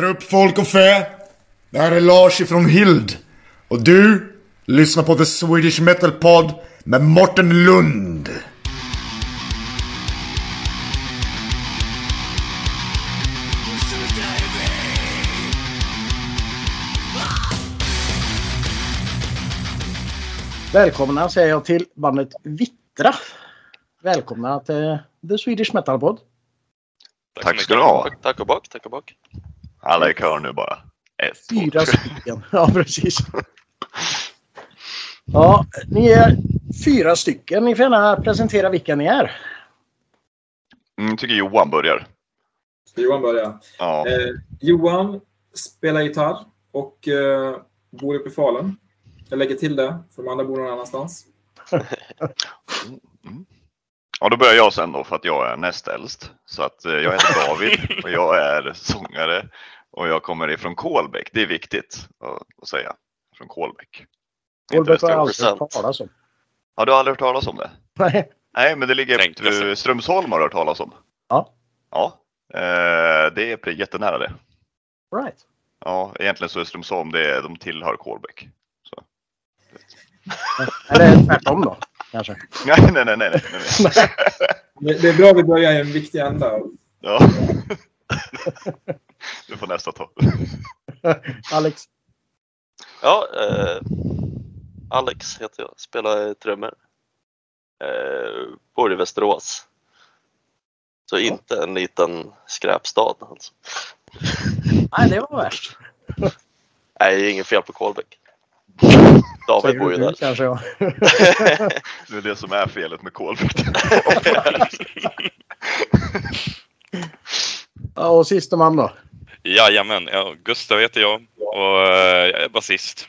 Hör upp folk och fä! Det här är Lars ifrån Hild. Och du lyssnar på The Swedish Metal Pod med Morten Lund. Välkomna säger jag till bandet Vittra. Välkomna till The Swedish Metal Pod. Tack ska du ha. Tack och bock, tack och bock. Alla i kör nu bara. Ett, Fyra stycken. Ja, precis. Ja, ni är fyra stycken. Ni får gärna presentera vilka ni är. Mm, tycker Johan börjar. Ska Johan börja? Ja. Eh, Johan spelar gitarr och eh, bor uppe i Falun. Jag lägger till det, för de andra bor någon annanstans. ja, då börjar jag sen då för att jag är näst äldst. Så att eh, jag heter David och jag är sångare och jag kommer ifrån Kolbäck. Det är viktigt att, att säga. Från Kolbäck. Kolbäck har jag aldrig hört talas om. Har du aldrig hört talas om det? Nej. Nej, men det ligger Tänkte så. Strömsholm har du hört talas om. Ja. Ja, eh, det är jättenära det. Right. Ja, egentligen så är Strömsholm, det är, de tillhör Kolbäck. Eller tvärtom då, kanske. Nej, nej, nej, nej, nej. Det, är bra att vi börjar i en viktig ända. Ja. Du får nästa ta. Alex. Ja, eh, Alex heter jag, spelar trummor. Eh, bor i Västerås. Så inte en liten skräpstad alltså. Nej, det var värst. Nej, det är inget fel på Kolbäck. David bor ju där. kanske jag. Det är det som är felet med Kolbäck. Ja, och sista man då. Jajamän, ja, Gustav heter jag och eh, jag är basist.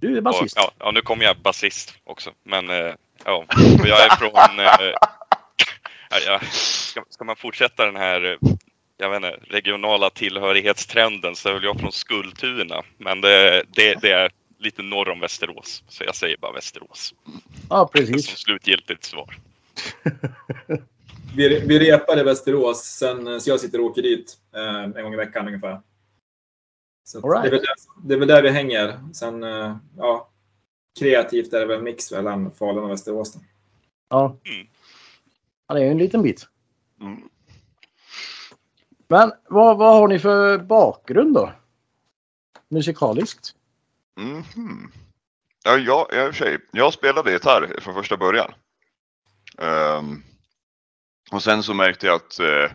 Du är basist. Och, ja, ja, nu kommer jag basist också. Men eh, ja, jag är från... Eh, ja, ja, ska, ska man fortsätta den här jag vet inte, regionala tillhörighetstrenden så är väl jag från Skultuna. Men det, det, det är lite norr om Västerås. Så jag säger bara Västerås. Ja, precis. slutgiltigt svar. Vi, vi repar i Västerås, sen, så jag sitter och åker dit eh, en gång i veckan ungefär. Så right. det, är väl där, det är väl där vi hänger. Sen, eh, ja, kreativt är det väl en mix mellan Falun och Västerås. Då. Ja. Mm. ja, det är en liten bit. Mm. Men vad, vad har ni för bakgrund då? Musikaliskt? Mhm. Ja, jag, jag, sig, jag spelade gitarr från första början. Ehm, och sen så märkte jag att eh,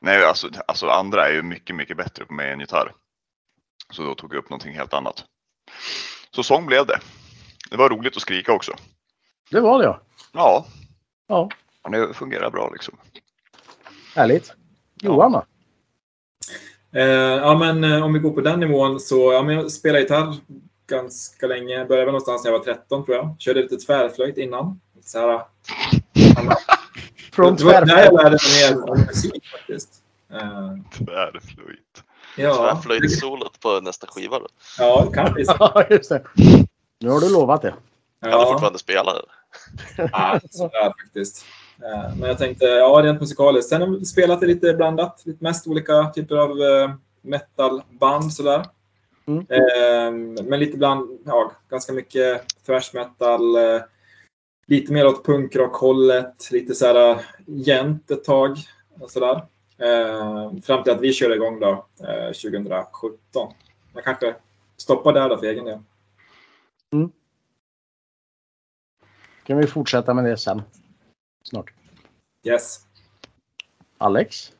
nej, alltså, alltså andra är ju mycket, mycket bättre på mig än gitarr. Så då tog jag upp någonting helt annat. Så sång blev det. Det var roligt att skrika också. Det var det ja. Ja, Ja, det fungerar bra liksom. härligt. Johan då? Eh, ja, men eh, om vi går på den nivån så ja, men jag spelade gitarr ganska länge. Började väl någonstans när jag var 13 tror jag. Körde lite tvärflöjt innan. Så här, Från det var där jag tvärflöjt. lärde mig mer om musik faktiskt. Eh, Tvärflöjt. ja, Tvärflöjtsolot på nästa skiva då. ja, kanske. Ja, just det. Nu har du lovat det. Kan du Ja, fortfarande spela? ja, sådär faktiskt. Eh, Men jag tänkte, ja, rent musikaliskt. Sen har vi spelat det lite blandat. Lite mest olika typer av eh, metalband sådär. Mm. Eh, Men lite bland, ja, ganska mycket thrash metal. eh, Lite mer åt punkrockhållet. Lite såhär jämnt ett tag. Och sådär. Eh, Fram till att vi körde igång då, eh, 2017. Jag kanske stoppar där då för egen del. Kan vi fortsätta med det sen. Snart. Yes. Alex?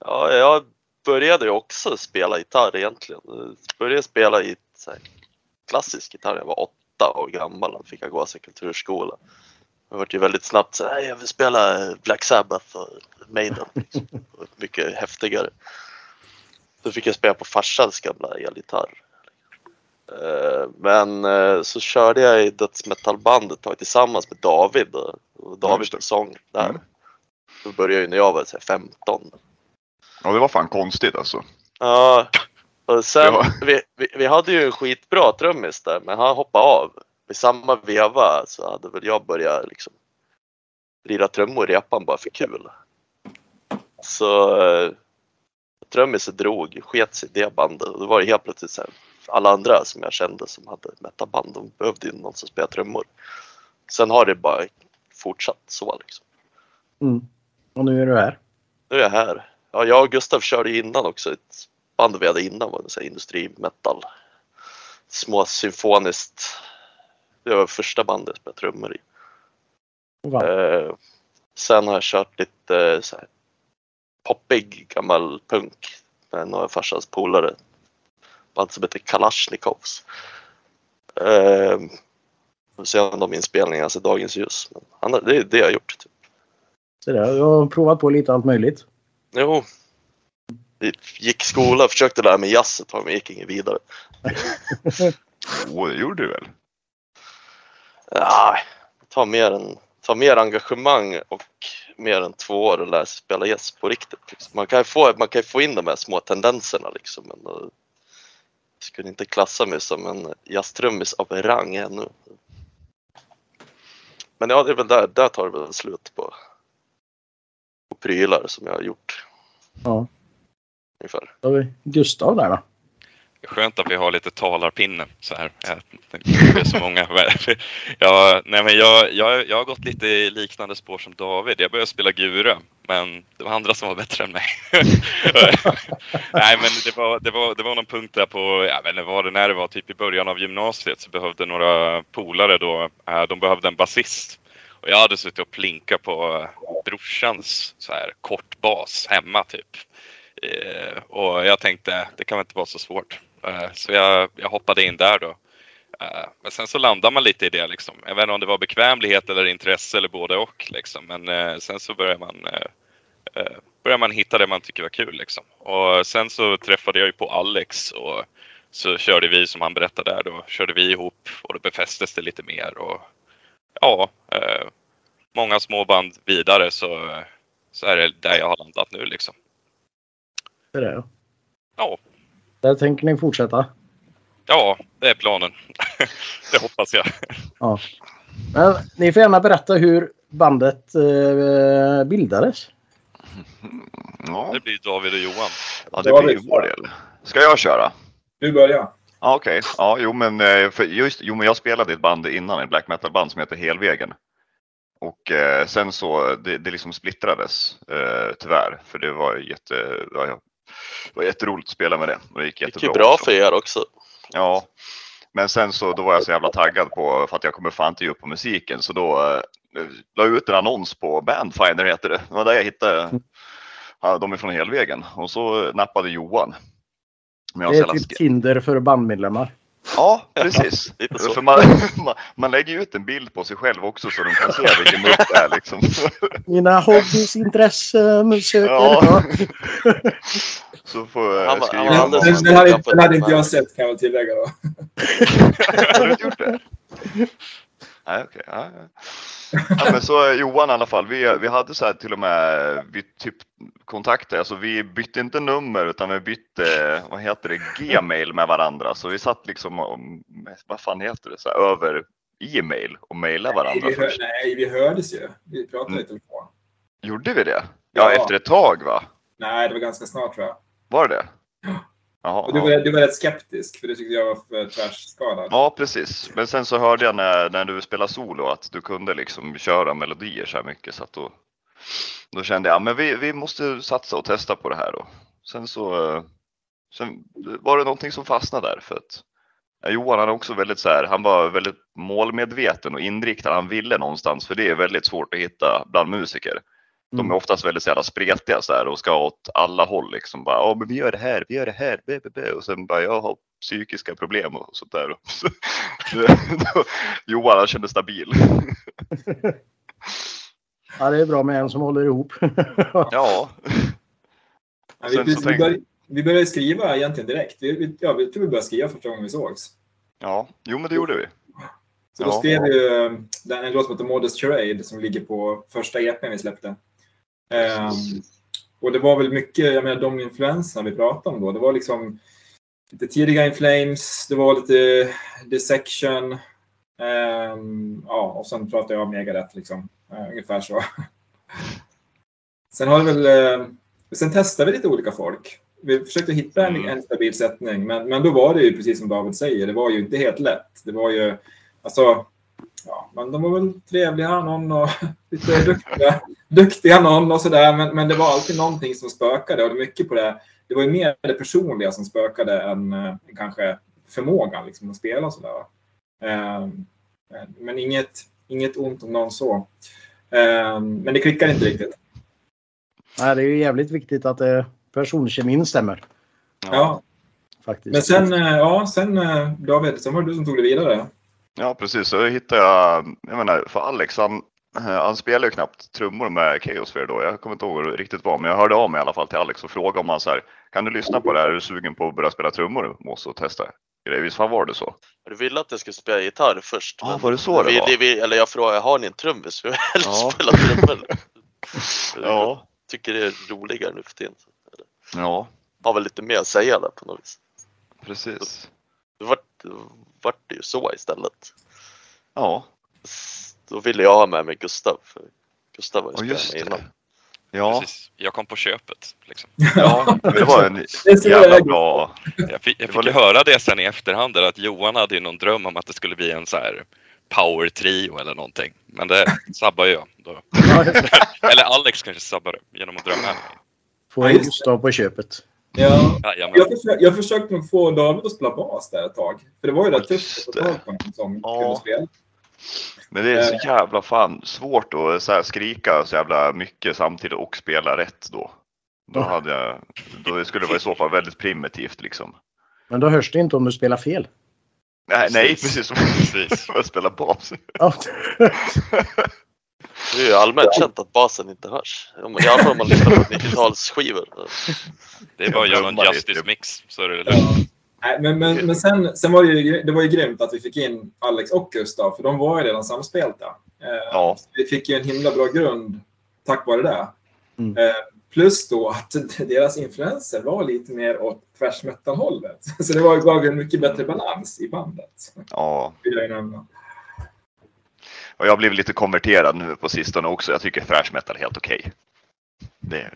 Ja, jag började ju också spela gitarr egentligen. Jag började spela i klassisk gitarr när jag var åtta år gammal. Då fick jag gå till kulturskola. Jag var ju väldigt snabbt så här, jag vill spela Black Sabbath och Maiden. Liksom. Och Mycket häftigare. Då fick jag spela på farsans gamla elgitarr. Eh, Men eh, så körde jag i dödsmetallband ett tag tillsammans med David. Och och David det. sång där. Mm. Då började ju när jag var så här, 15. Ja, det var fan konstigt alltså. Ja, och sen, Ja. vi, vi, vi hade ju en skitbra trummis där, men han hoppade av. I samma veva så hade väl jag börjat liksom lira trummor i repan bara för kul. Så eh, trummisen drog, sket sig i det bandet och då var det helt plötsligt så här, alla andra som jag kände som hade metaband, de behövde ju någon som spelade trummor. Sen har det bara fortsatt så liksom. Mm. Och nu är du här. Nu är jag här. Ja, jag och Gustav körde innan också. Ett band vi hade innan var så här industrimetal. Små symfoniskt. Det var första bandet jag spelade trummor i. Va? Eh, sen har jag kört lite så här, poppig gammal punk med några farsans polare. Band som heter Kalashnikovs. Eh, får se om de inspelningarna ser dagens ljus. Men han, det är det jag har gjort. Typ. Så där, jag har provat på lite allt möjligt. Jo. Gick skola, försökte lära mig jazz ett tag men gick inget vidare. Åh, det gjorde du väl? Ja, ta mer, en, ta mer engagemang och mer än två år och lära sig spela jazz på riktigt. Liksom. Man, kan ju få, man kan få in de här små tendenserna liksom. Men uh, skulle inte klassa mig som en jazztrummis av rang ännu. Men ja, det är väl där, där tar det väl slut på, på prylar som jag har gjort Ja. ungefär. Då har vi Gustav där då. Skönt att vi har lite talarpinne så här. Jag Det är så många. Ja, nej, men jag, jag, jag har gått lite i liknande spår som David. Jag började spela Gura, men det var andra som var bättre än mig. nej, men det var, det, var, det var någon punkt där på, jag vet inte vad det när det var, typ i början av gymnasiet så behövde några polare då, eh, de behövde en basist. Och jag hade suttit och plinkat på eh, brorsans så här kortbas hemma typ. Eh, och jag tänkte, det kan väl inte vara så svårt. Eh, så jag, jag hoppade in där då. Eh, men sen så landar man lite i det liksom. Jag vet inte om det var bekvämlighet eller intresse eller både och liksom. Men eh, sen så börjar man börjar man hitta det man tycker var kul liksom. Och sen så träffade jag ju på Alex och så körde vi som han berättade där då, körde vi ihop och då befästes det lite mer och ja, eh, många små band vidare så, så är det där jag har landat nu liksom. Det där. Ja, Där tänker ni fortsätta. ja, det är planen. det hoppas jag. Ja. Men ni får gärna berätta hur bandet eh, bildades. Ja, Det blir David och Johan. ja det blir ju vår del. Ska jag köra? Du börjar. Ja, okej. Ja, jo men, eh, för just, jo men jag spelade i ett band innan, ett black metal band som heter Helvägen. Och eh, sen så, det, det liksom splittrades eh, tyvärr. För det var jätte, ja, det var jätteroligt att spela med det. Och det gick Det gick jättebra ju bra också. för er också. Ja. Men sen så, då var jag så jävla taggad på, för att jag kommer fan inte ge upp på musiken. Så då eh, la jag ut en annons på Bandfinder heter det. Det var där jag hittade ja, de är från Helvägen. Och så nappade Johan. Men jag Det är typ Tinder för bandmedlemmar. Ja, precis. För man, man, man lägger ju ut en bild på sig själv också så de kan se vilken mupp det är liksom. Mina hobbys, intressen, söker. Ja. Så får Han jag var- skriva han om alldeles- Den, den, hade, den hade inte jag sett kan jag väl tillägga då. Har du inte gjort det? Nej, okej. Ja, ja. ja, men så Johan i alla fall. Vi, vi hade så här till och med, vi typ kontaktade, alltså vi bytte inte nummer utan vi bytte, vad heter det, gmail med varandra. Så vi satt liksom, och- vad fan heter det, så här, över e-mail och mejlade Nej varandra vi, hör, först. nej, vi hördes ju. Vi pratade i telefon. Gjorde vi det? Ja, Ja. efter ett tag va? Nej, det var ganska snart tror jag. Var det det? Jaha, Och du ja. var, du var rätt skeptisk för du tyckte jag var för tvärskadad. Ja, precis. Men sen så hörde jag när, när du spelade solo att du kunde liksom köra melodier så här mycket så att då, då kände jag men vi, vi måste satsa och testa på det här då. Sen så eh, sen var det någonting som fastnade där för att ja, Johan han är också väldigt så här, han var väldigt målmedveten och inriktad. Han ville någonstans för det är väldigt svårt att hitta bland musiker. De är Mm. oftast väldigt så jävla spretiga så här och ska åt alla håll liksom. Bara, ja men vi gör det här, vi gör det här, be, be, be. och sen bara jag har psykiska problem och sånt där. Så, Johan han kände stabil. ja, det är bra med en som håller ihop. Ja, Ja, vi, vi, så vi, började, vi började skriva egentligen direkt. Vi, vi, ja, vi tror vi började skriva första gången vi sågs. ja, jo men det gjorde vi. Så då Ja. skrev vi eh, den- en låt som heter Modest Charade som ligger på första EPn vi släppte. Ehm, och det var väl mycket, jag menar de influenserna vi pratade om då. Det var liksom lite tidiga In Flames, det var lite Dissection. ehm, ja, och sen pratade jag om Megadeth liksom. Eh, ungefär så. sen har det väl, eh, sen testade vi lite olika folk. vi försökte hitta en, Mm. en stabil sättning, men, men då var det ju precis som David säger, det var ju inte helt lätt. Det var ju, alltså, ja, men de var väl trevliga någon och lite duktiga, duktiga någon och sådär, men, men det var alltid någonting som spökade och mycket på det. Det var ju mer det personliga som spökade än, eh, än kanske förmågan liksom, att spela och sådär. Eh, men inget, inget ont om någon så. Eh, men det klickar inte riktigt. Nej, det är ju jävligt viktigt att eh, personkemin stämmer. Ja, Faktiskt. men sen, eh, ja, sen eh, David, sen var det du som tog det vidare. Ja, precis. Så hittade jag, jag menar, för Alex, han, eh, han spelar ju knappt trummor med Chaosfear då. Jag kommer inte ihåg riktigt vad, men jag hörde av mig i alla fall till Alex och frågade om han så här, kan du lyssna på det här? Är du sugen på att börja spela trummor med oss och testa? grejer? Visst fan var det så? Du ville att jag skulle spela gitarr först. Ja, men var det så det vi, var? Vi, eller jag frågade, har ni en trummis? Vi vill hellre Ja. spela trummor. Ja. Jag tycker det är roligare nu för tiden. Ja, Har väl lite mer att säga där på något vis. precis. Det vart, det vart det ju så istället. Ja, Då ville jag ha med mig Gustav. För Gustav var ju med innan. det. Ja, Precis. Jag kom på köpet. Liksom. ja, det var en Det jävla jag- bra. Jag fick, jag Det fick ju höra det sen i efterhand, där att Johan hade ju någon dröm om att det skulle bli en så här power trio eller någonting. Men det sabbade jag. Då. Eller Alex kanske sabbade genom att drömma. Får det. Gustav på köpet. Ja, Jajamän. jag, försökte, jag försökte få David att spela bas där ett tag. För det var ju rätt tufft att få tag på någon som Ja. kunde spela. Men det är så Eh. jävla fan svårt att så här skrika så jävla mycket samtidigt och spela rätt då. Då, hade jag, då skulle det vara i så fall väldigt primitivt liksom. Men då hörs det inte om du spelar fel. Nej, nej Precis. precis. Precis. Som att spela bas. Ja. Det är ju allmänt känt att basen inte hörs. I alla fall om man lyssnar på 90-talsskivor. Det är bara att göra någon drömmar Justice lite. Mix så är det lugnt. Nej, men, men, men sen, sen var det, ju, det var ju grymt att vi fick in Alex och Gustav, för de var ju redan samspelta. Eh, Ja. Vi fick ju en himla bra grund tack vare det. Mm. Eh, plus då att deras influenser var lite mer åt thrash metal-hållet. Så det var, gav ju en mycket bättre balans i bandet. Ja, Vill jag nämna. och jag blev lite konverterad nu på sistone också. Jag tycker thrash metal är helt okej. Det, jag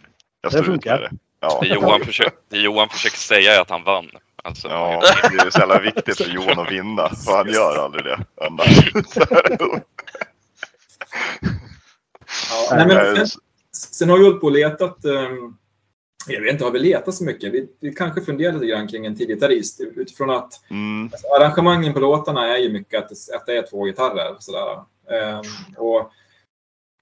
Det står ut funkar. det. Ja. Det Johan, försöker, det Johan försöker säga är att han vann. Alltså, Ja, det är så jävla viktigt för Johan att vinna. För han gör aldrig det. Han bara- Ja, nej, men sen, sen har vi hållit på och letat. ehm, jag vet inte, har vi letat så mycket? Vi, vi kanske funderar lite grann kring en tidig gitarrist utifrån att Mm, Alltså, arrangemangen på låtarna är ju mycket att det, att det är två gitarrer. Sådär. Ehm, och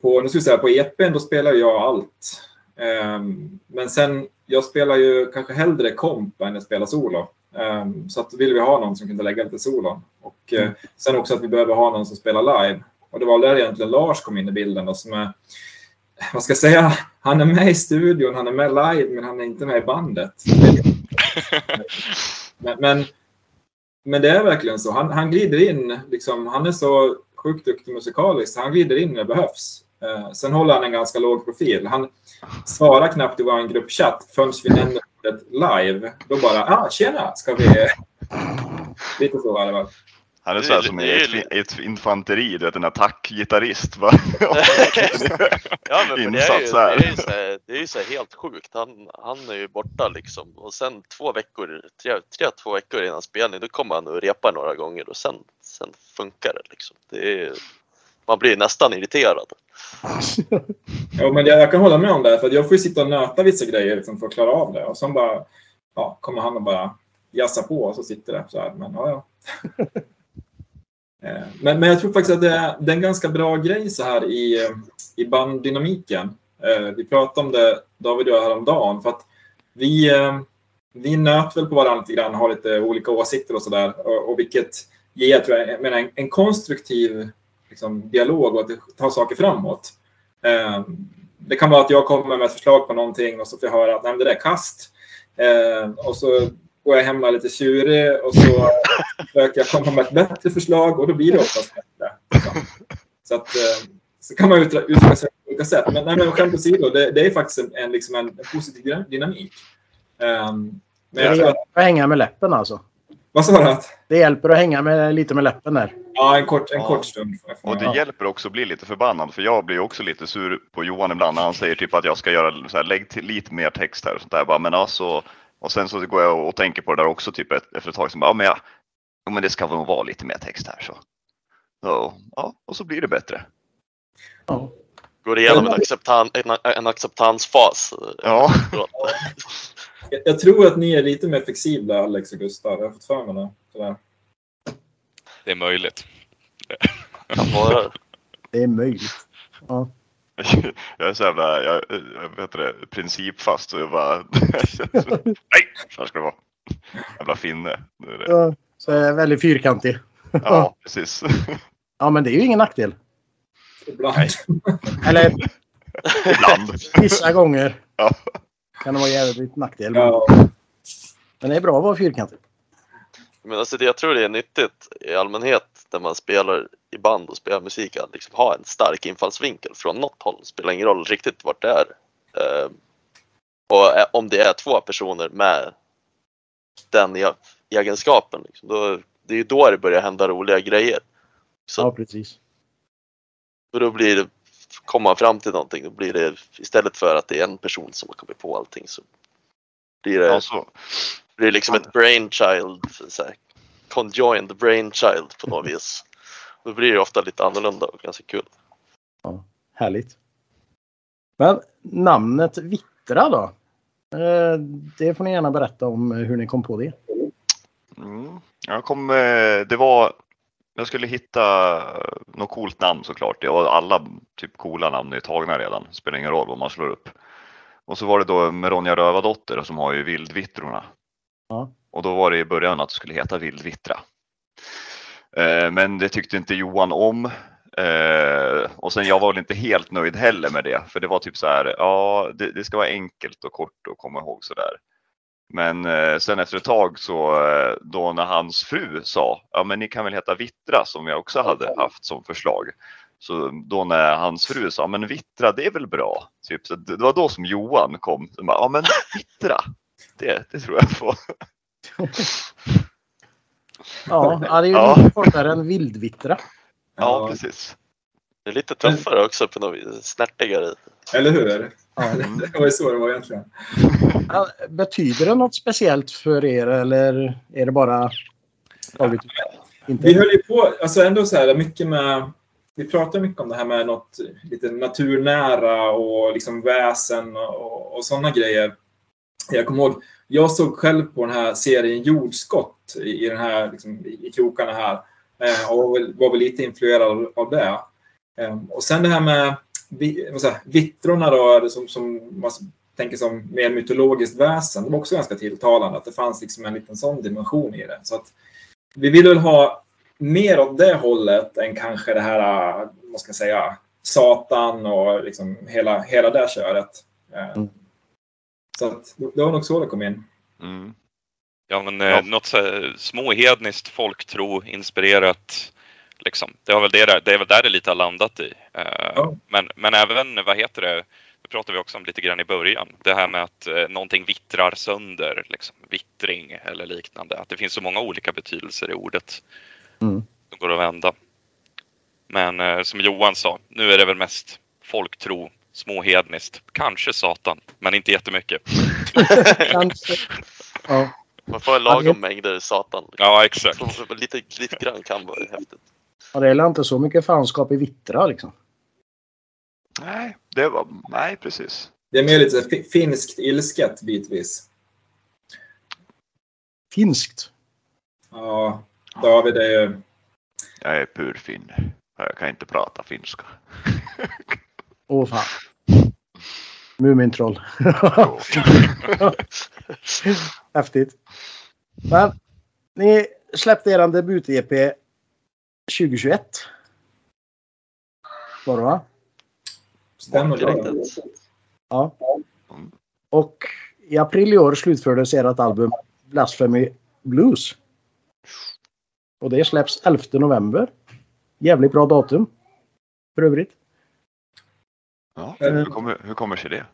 på, nu ska vi säga, på EPn då spelar jag allt. Ehm, men sen, jag spelar ju kanske hellre komp än jag spelar solo. Ehm, så att vill vi ha någon som kunde lägga lite solon. Och eh, sen också att vi behöver ha någon som spelar live. Och det var där egentligen Lars kom in i bilden då, som är, vad ska jag säga, han är med i studion, han är med live, men han är inte med i bandet. men, men men det är verkligen så. Han, han glider in, liksom, han är så sjukt duktig musikaliskt, han glider in när det behövs. Eh, sen håller han en ganska låg profil. Han svarar knappt i vår gruppchatt förrän vi nämner ordet live. Då bara, ah tjena, ska vi... Lite så var det väl. han är Det så här är- som i ett, infanteri, du vet en attackgitarrist. va? Ja, men det är ju, det är ju, så här, det är ju så helt sjukt. Han, han är ju borta liksom och sen två veckor, tre, tre två veckor innan spelning, då kommer han och repar några gånger och sen, sen funkar det liksom. Det är, man blir nästan irriterad. Ja, men jag, jag kan hålla med om det, för jag får ju sitta och nöta vissa grejer liksom, för att klara av det. Och sen bara, ja, kommer han och bara jassa på och så sitter det så här. Men ja, ja. Eh, Men, men jag tror faktiskt att det är, det är en ganska bra grej så här i, i banddynamiken. Eh, Vi pratade om det, David och jag, häromdagen. För att vi, eh, vi nöt väl på varandra lite grann, har lite olika åsikter och sådär. Och, och vilket ger, tror jag, jag menar, en, en konstruktiv liksom, dialog och att det tar saker framåt. Eh, Det kan vara att jag kommer med ett förslag på någonting och så får jag höra att Nej, det där är kast. Eh, Och så går jag hem och är lite tjurig och så försöker jag komma med ett bättre förslag och då blir det oftast bättre. liksom. Så, att, eh, så kan man uttrycka sig på olika sätt. Men, nej, men skämt åsido, det, det är faktiskt en, en, liksom en, en positiv dyna- dynamik. Um, men jag Det tror att, hjälper att hänga med läppen alltså. vad sa du? Det hjälper att hänga med, lite med läppen där. Ja, en kort, en Ja. kort stund. Och det ja. hjälper också att bli lite förbannad, för jag blir också lite sur på Johan ibland när han säger typ att jag ska göra så här, lägg till lite mer text här och sånt där. Bara, men alltså, Och sen så går jag och tänker på det där också typ ett- efter ett tag. Som, ja, men, ja, men det ska nog vara lite mer text här. Så. Så, ja, och så blir det bättre. Ja. Går igenom en, acceptan en, en acceptansfas. Ja, Jag, jag tror att ni är lite mer flexibla, Alex och Gustav. Jag har fått för mig det. Det är möjligt. Kan vara. Det är möjligt. Ja. jag är så jävla jag, jag vet det, principfast. Så jag bara, nej, så här ska det vara. Jävla finne. Det är det. Ja, Så jag är väldigt fyrkantig. Ja, precis. Ja, men det är ju ingen nackdel. Ibland. Nej. Eller Ibland. vissa gånger Ja. kan det vara jävligt nackdel. Ja, men det är bra att vara fyrkantig. Men alltså det, jag tror det är nyttigt i allmänhet när man spelar i band och spelar musik att liksom ha en stark infallsvinkel från något håll. Det spelar ingen roll riktigt vart det är. Eh, och om det är två personer med den e- egenskapen, liksom, då, det är ju då det börjar hända roliga grejer. Så Ja, precis. och då blir det, kommer man fram till någonting, då blir det istället för att det är en person som har kommit på allting så blir det, Ja, så. blir det liksom ett brainchild, så här, conjoined brainchild på något vis. Då blir det ofta lite annorlunda och ganska kul. Härligt. Men namnet Vittra då? Eh, Det får ni gärna berätta om eh, hur ni kom på det. Mm. Jag kom, eh, det var, jag skulle hitta något coolt namn såklart. Det var alla typ coola namn är tagna redan. Spelar ingen roll vad man slår upp. Och så var det då med Ronja Rövardotter som har ju Vildvittrorna. Ja. Och då var det i början att det skulle heta Vildvittra. Eh, Men det tyckte inte Johan om. Eh, och sen jag var väl inte helt nöjd heller med det. För det var typ så här, ja det, det ska vara enkelt och kort att komma ihåg sådär. Men eh, sen efter ett tag så eh, då när hans fru sa, ja men ni kan väl heta Vittra som jag också hade haft som förslag. Så då när hans fru sa, men Vittra det är väl bra. Typ, så det var då som Johan kom. Så bara, Ja men Vittra, det, det tror jag på. Ja, ja det är ju Ja. lite kortare än Vildvittra. Ja precis. Det är lite tuffare också på något vis, snärtigare. Eller hur? Ja. Det var ju så det var egentligen. Ja, Betyder det något speciellt för er eller är det bara taget? Inte? Vi höll ju på, alltså ändå så här mycket med, vi pratar mycket om det här med något lite naturnära och liksom väsen och, och sådana grejer. Jag kommer ihåg, jag såg själv på den här serien Jordskott i, i den här, liksom, i krokarna här eh, och var väl, lite influerad av det. Eh, och sen det här med vittrorna då, som, som man tänker som mer mytologiskt väsen, det var också ganska tilltalande att det fanns liksom en liten sån dimension i det. Så att vi vill väl ha mer åt det hållet än kanske det här, vad ska jag säga, Satan och liksom hela, hela det köret. Eh, Mm. Så att det var nog så det kom in. Mm. Ja, men Ja. eh, något så här småhedniskt, folktro, inspirerat. Liksom. Det, var väl det, där, det är väl där det lite har landat i. Eh, Ja. men, men även, vad heter det, det pratade vi också om lite grann i början. Det här med att eh, någonting vittrar sönder, liksom, vittring eller liknande. Att det finns så många olika betydelser i ordet. Mm. som går att vända. Men eh, som Johan sa, nu är det väl mest folktro, småhedniskt, kanske Satan, men inte jättemycket. Kanske. Ja. Man får en lagom mängder satan. Ja, exakt. Så Lite, lite grann kan vara häftigt. Ja, det är inte så mycket fanskap i Vittra liksom. Nej, det var, nej precis. Det är mer lite finskt ilsket bitvis. Finskt. Ja, David är ju... Jag är purfinn. Jag kan inte prata finska. Åh fan. Mumintroll. Häftigt. Men ni släppte er debut-EP 2021. Var det va? Stämmer det? Ja. Och i april i år slutfördes ert album Blasphemy Blues. Och det släpps 11 november. Jävligt bra datum. För övrigt. Ja, Eh. hur, kommer, hur kommer sig det?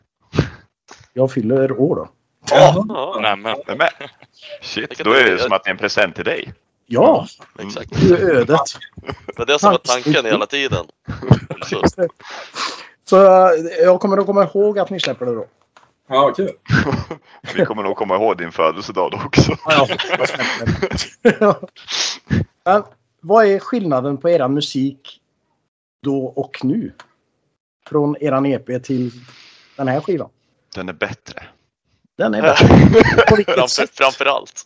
Jag fyller år då. Ja, Nämen. Nej, men, shit, då är det som att det är en present till dig. Ja, exakt. det är ödet. Det var det som var tanken hela tiden. Så, Så jag kommer att komma ihåg att ni släpper det då. Ja, kul. Vi kommer nog komma ihåg din födelsedag då också. Ja. Men vad är skillnaden på era musik då och nu? Från eran EP till den här skivan? Den är bättre. Den är bättre. Framför, framförallt.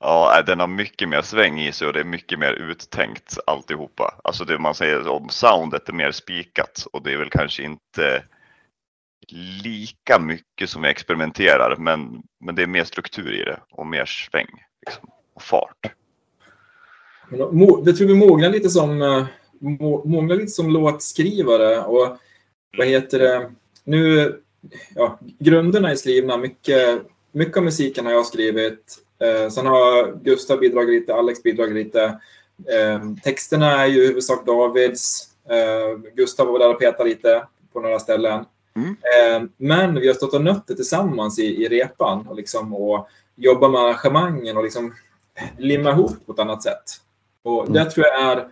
Ja, den har mycket mer sväng i sig och det är mycket mer uttänkt alltihopa. Alltså det man säger om soundet är mer spikat och det är väl kanske inte lika mycket som vi experimenterar men, men det är mer struktur i det och mer sväng liksom, och fart. Det tror vi mognar lite som, eh, mognar lite som låtskrivare och vad heter det, nu, ja, grunderna är skrivna, mycket, mycket av musiken har jag skrivit. Eh, sen har Gustav bidragit lite, Alex bidragit lite. Eh, texterna är ju i huvudsak Davids. Eh, Gustav var där och petade lite på några ställen. Mm. Eh, men vi har stått och nött det tillsammans i, i repan och, liksom, och jobbat med arrangemangen och liksom limma ihop på ett annat sätt. Och det, tror jag är,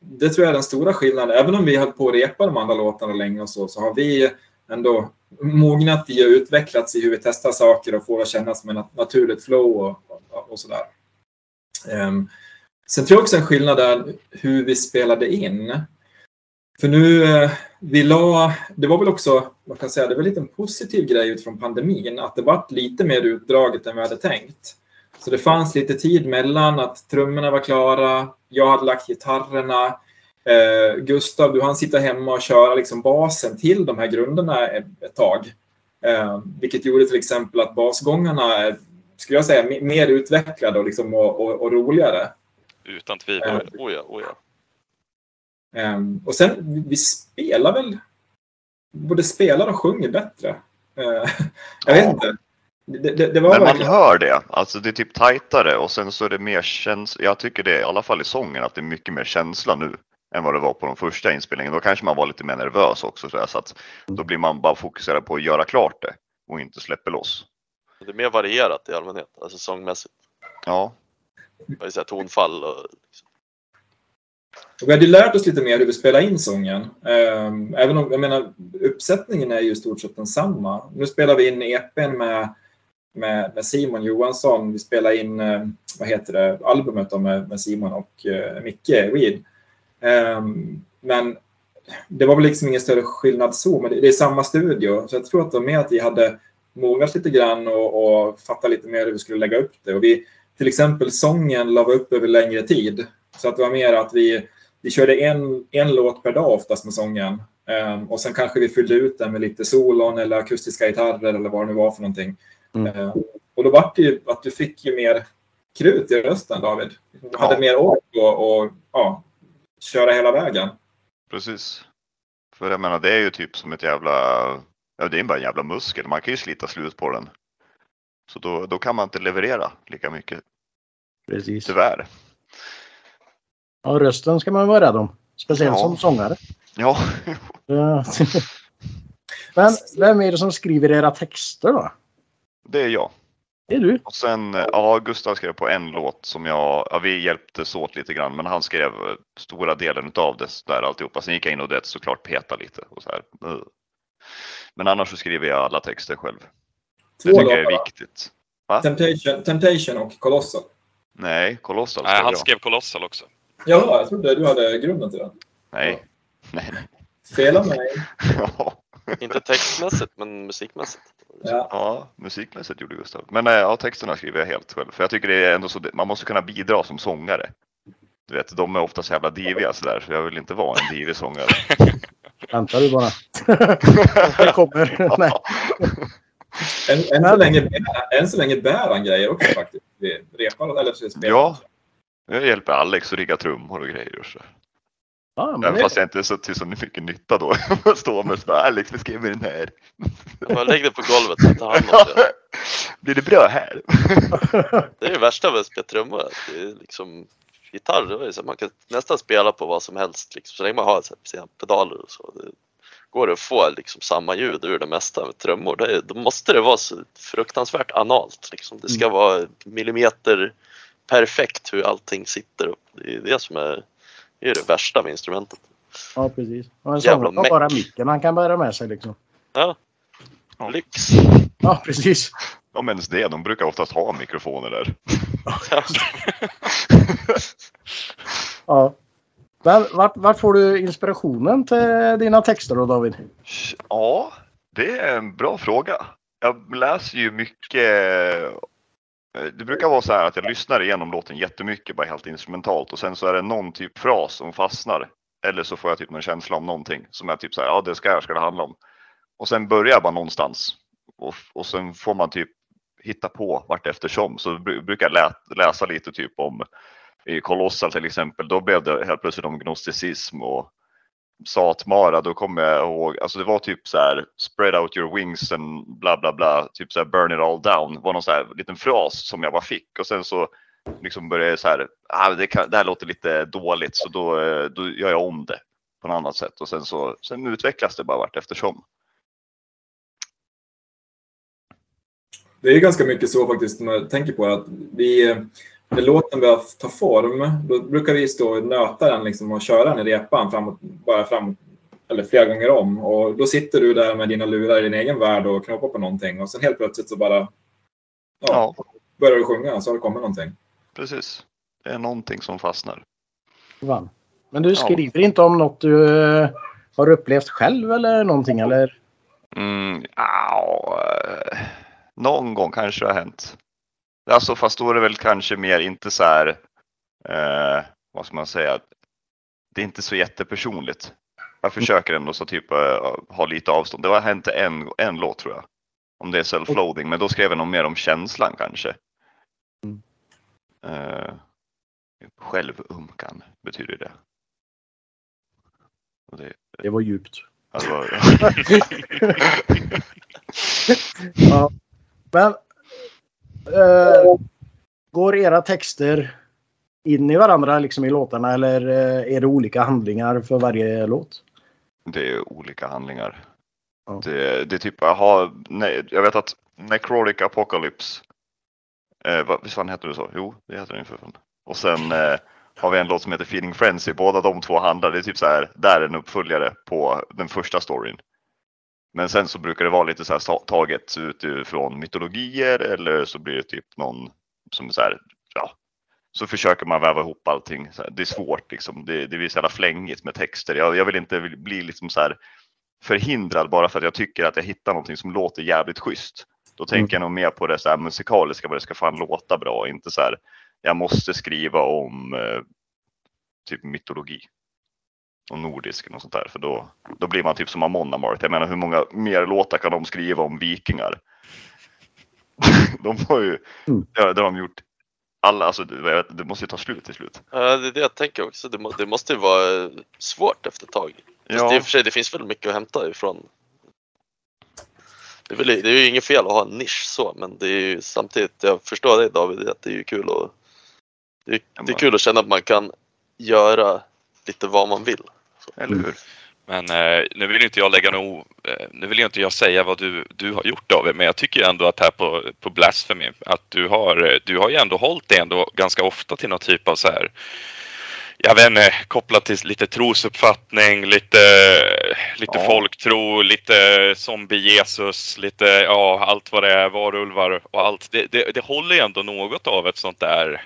det tror jag är den stora skillnaden. Även om vi höll på att repa de andra låtarna länge och så, så har vi ändå mognat i och utvecklats i hur vi testar saker och får det att kännas som ett naturligt flow och, och, och sådär. Um, sen tror jag också en skillnad är hur vi spelade in. För nu, eh, vi la, det var väl också, vad kan jag säga, det var lite en positiv grej utifrån pandemin, att det var lite mer utdraget än vi hade tänkt. Så det fanns lite tid mellan att trummorna var klara, jag hade lagt gitarrerna, eh, Gustav, du hann sitta hemma och köra liksom basen till de här grunderna ett, tag. Eh, vilket gjorde till exempel att basgångarna är, skulle jag säga, me- mer utvecklade och, liksom, och, och, och roligare. Utan tvivel. Oh ja, oh ja. Um, och sen, vi- vi spelar väl, både spelar och sjunger bättre. Eh, jag vet Ja. inte. Det, det, det var Men man verkligen... hör det. Alltså det är typ tajtare och sen så är det mer känsla. Jag tycker det, i alla fall i sången, att det är mycket mer känsla nu än vad det var på de första inspelningarna. Då kanske man var lite mer nervös också så, att då blir man bara fokuserad på att göra klart det och inte släpper loss. Det är mer varierat i allmänhet, alltså sångmässigt. Ja, Det är så här tonfall och liksom. Och Vi hade lärt oss lite mer hur vi spelar in sången. Ehm, även om, jag menar, uppsättningen är ju i stort sett densamma. Nu spelar vi in EPn med, med, med Simon Johansson. Vi spelar in, ehm, vad heter det, albumet med, med Simon och uh, Micke Weed. Um, Men det var väl liksom ingen större skillnad så, men det, det är samma studio. Så jag tror att det var mer att vi hade mognat lite grann och, och fattat lite mer hur vi skulle lägga upp det. Och vi, till exempel sången la vi upp över längre tid. Så att det var mer att vi, vi körde en, en låt per dag oftast med sången. Ehm, och sen kanske vi fyllde ut den med lite solon eller akustiska gitarrer eller vad det nu var för någonting. Mm. Ehm, och då var det ju att du fick ju mer krut i rösten David. Du hade Ja. mer ork och, och ja, köra hela vägen. precis. För jag menar det är ju typ som ett jävla, ja det är bara en jävla muskel. Man kan ju slita slut på den. Så då, då kan man inte leverera lika mycket, Precis. tyvärr. Ja, rösten ska man vara rädd om. Speciellt Ja. som sångare. Ja. Men vem är det som skriver era texter då? det är jag. Det är du. Och sen, ja, Gustav skrev på en låt som jag, ja, vi hjälptes åt lite grann, men han skrev stora delen utav det där alltihopa. Sen gick jag in och det såklart peta lite och så här. Men annars så skriver jag alla texter själv. Det tycker jag är låtar. viktigt. Temptation, Temptation och Colossal. Nej, Colossal Nej, han skrev Colossal också. Jaha, jag trodde du hade grunden till den. Nej. Nej. Fela mig. Ja. Inte textmässigt, men musikmässigt. Ja. ja, musikmässigt gjorde Gustav. Men eh, ja, texterna skriver jag helt själv. För jag tycker det är ändå så, man måste kunna bidra som sångare. Du vet, de är ofta så jävla diviga sådär, så jag vill inte vara en divig sångare. Vänta du bara. det kommer. Nej. Än, än, så länge, bär- än så länge bär han grejer också faktiskt. Vi repar eller så spelar. Ja. Jag hjälper Alex att rigga trummor och grejer. och Så. Ja, men Även fast jag inte är så till så mycket nytta då. Jag står med sådär, Alex vi skriver den här. Jag lägg det på golvet och ta hand om det. Blir det bra här? Det är det värsta med att spela trummor. Det är liksom gitarr, det är så, man kan nästan spela på vad som helst. Liksom, så länge man har så här, pedaler och så. Det går att få liksom, samma ljud ur det mesta med trummor. Det då måste det vara så fruktansvärt analt. Liksom. Det ska vara millimeter perfekt hur allting sitter. upp. Det är det som är, det, är det värsta med instrumentet. ja, precis. Och en har bara micken han kan bära med sig liksom. Ja. Ja. Lyx. Ja, precis. Om ens det, de brukar oftast ha mikrofoner där. Ja. Men vart, vart får du inspirationen till dina texter då David? Ja, det är en bra fråga. Jag läser ju mycket. Eh, det brukar vara så här att jag lyssnar igenom låten jättemycket, bara helt instrumentalt och sen så är det någon typ fras som fastnar. Eller så får jag typ en känsla om någonting som är typ så här, ja det ska, här ska det handla om. Och sen börjar jag bara någonstans. Och, och sen får man typ hitta på vart eftersom. Så brukar jag lä, läsa lite typ om i Kolossal till exempel. Då blev det helt plötsligt om gnosticism och Satmara. Då kommer jag ihåg, alltså det var typ så här spread out your wings and bla bla bla. Typ så här burn it all down. var någon så här liten fras som jag bara fick och sen så liksom började jag så här, ah, det, kan, det här låter lite dåligt så då, då gör jag om det på något annat sätt och sen så sen utvecklas det bara vart eftersom. Det är ganska mycket så faktiskt, när man tänker på det, att vi, när låten börjar ta form, då brukar vi stå och nöta den liksom och köra den i repan framåt, bara fram, eller flera gånger om. Och då sitter du där med dina lurar i din egen värld och knoppar på någonting och sen helt plötsligt så bara ja, Ja, börjar du sjunga så har det kommit någonting. precis. Det är någonting som fastnar. Van. Men du skriver inte om något du eh, har upplevt själv eller någonting eller? Mm, ja, eh, någon gång kanske det har hänt. Alltså fast då är det väl kanske mer inte så här, eh, vad ska man säga, det är inte så jättepersonligt. Jag försöker ändå så typ eh, ha lite avstånd. Det har hänt en, en låt tror jag. Om det är self-loading, men då skrev jag nog mer om känslan kanske. Mm. Eh, självumkan betyder det. Det, Det var djupt. alltså, Ja. Men eh, går era texter in i varandra liksom i låtarna eller eh, är det olika handlingar för varje låt? Det är olika handlingar. Ja. Det, det är typ, aha, nej, jag vet att Necrotic Apocalypse, eh, vad, visst fan heter det så? Jo, det heter den för fan. Och sen eh, har vi en låt som heter Feeding Frenzy. Båda de två handlar, det är typ så här, där är en uppföljare på den första storyn. Men sen så brukar det vara lite så här ta- taget utifrån mytologier eller så blir det typ någon som så här, ja, så försöker man väva ihop allting. Det är svårt liksom. Det, det blir så jävla flängigt med texter. Jag, jag vill inte bli liksom så förhindrad bara för att jag tycker att jag hittar någonting som låter jävligt schysst. Då tänker jag nog mer på det så här musikaliska, vad det ska fan låta bra, inte så här jag måste skriva om eh, typ mytologi och nordisk och sånt där för då, då blir man typ som Amon Amarth. Jag menar hur många mer låtar kan de skriva om vikingar? de har ju, Mm. det det har de gjort alla, alltså det, det måste ju ta slut till slut. Ja, det är det jag tänker också. Det, må, det måste ju vara svårt efter ett tag. Ja. det, för sig, det finns väl mycket att hämta ifrån. Det är, väl, det är ju inget fel att ha en nisch så, men det är ju samtidigt, jag förstår dig David, att det är ju kul att det är, det är kul att känna att man kan göra lite vad man vill. Eller hur? Men eh, nu vill inte jag lägga nog, eh, nu vill inte jag säga vad du, du har gjort David, men jag tycker ändå att här på, på Blasphemy, att du har, eh, du har ju ändå hållit det ändå ganska ofta till någon typ av så här, jag vet inte, kopplat till lite trosuppfattning, lite, lite Ja. folktro, lite zombie-Jesus, lite, ja, allt vad det är, varulvar och allt. Det, det, det håller ju ändå något av ett sånt där,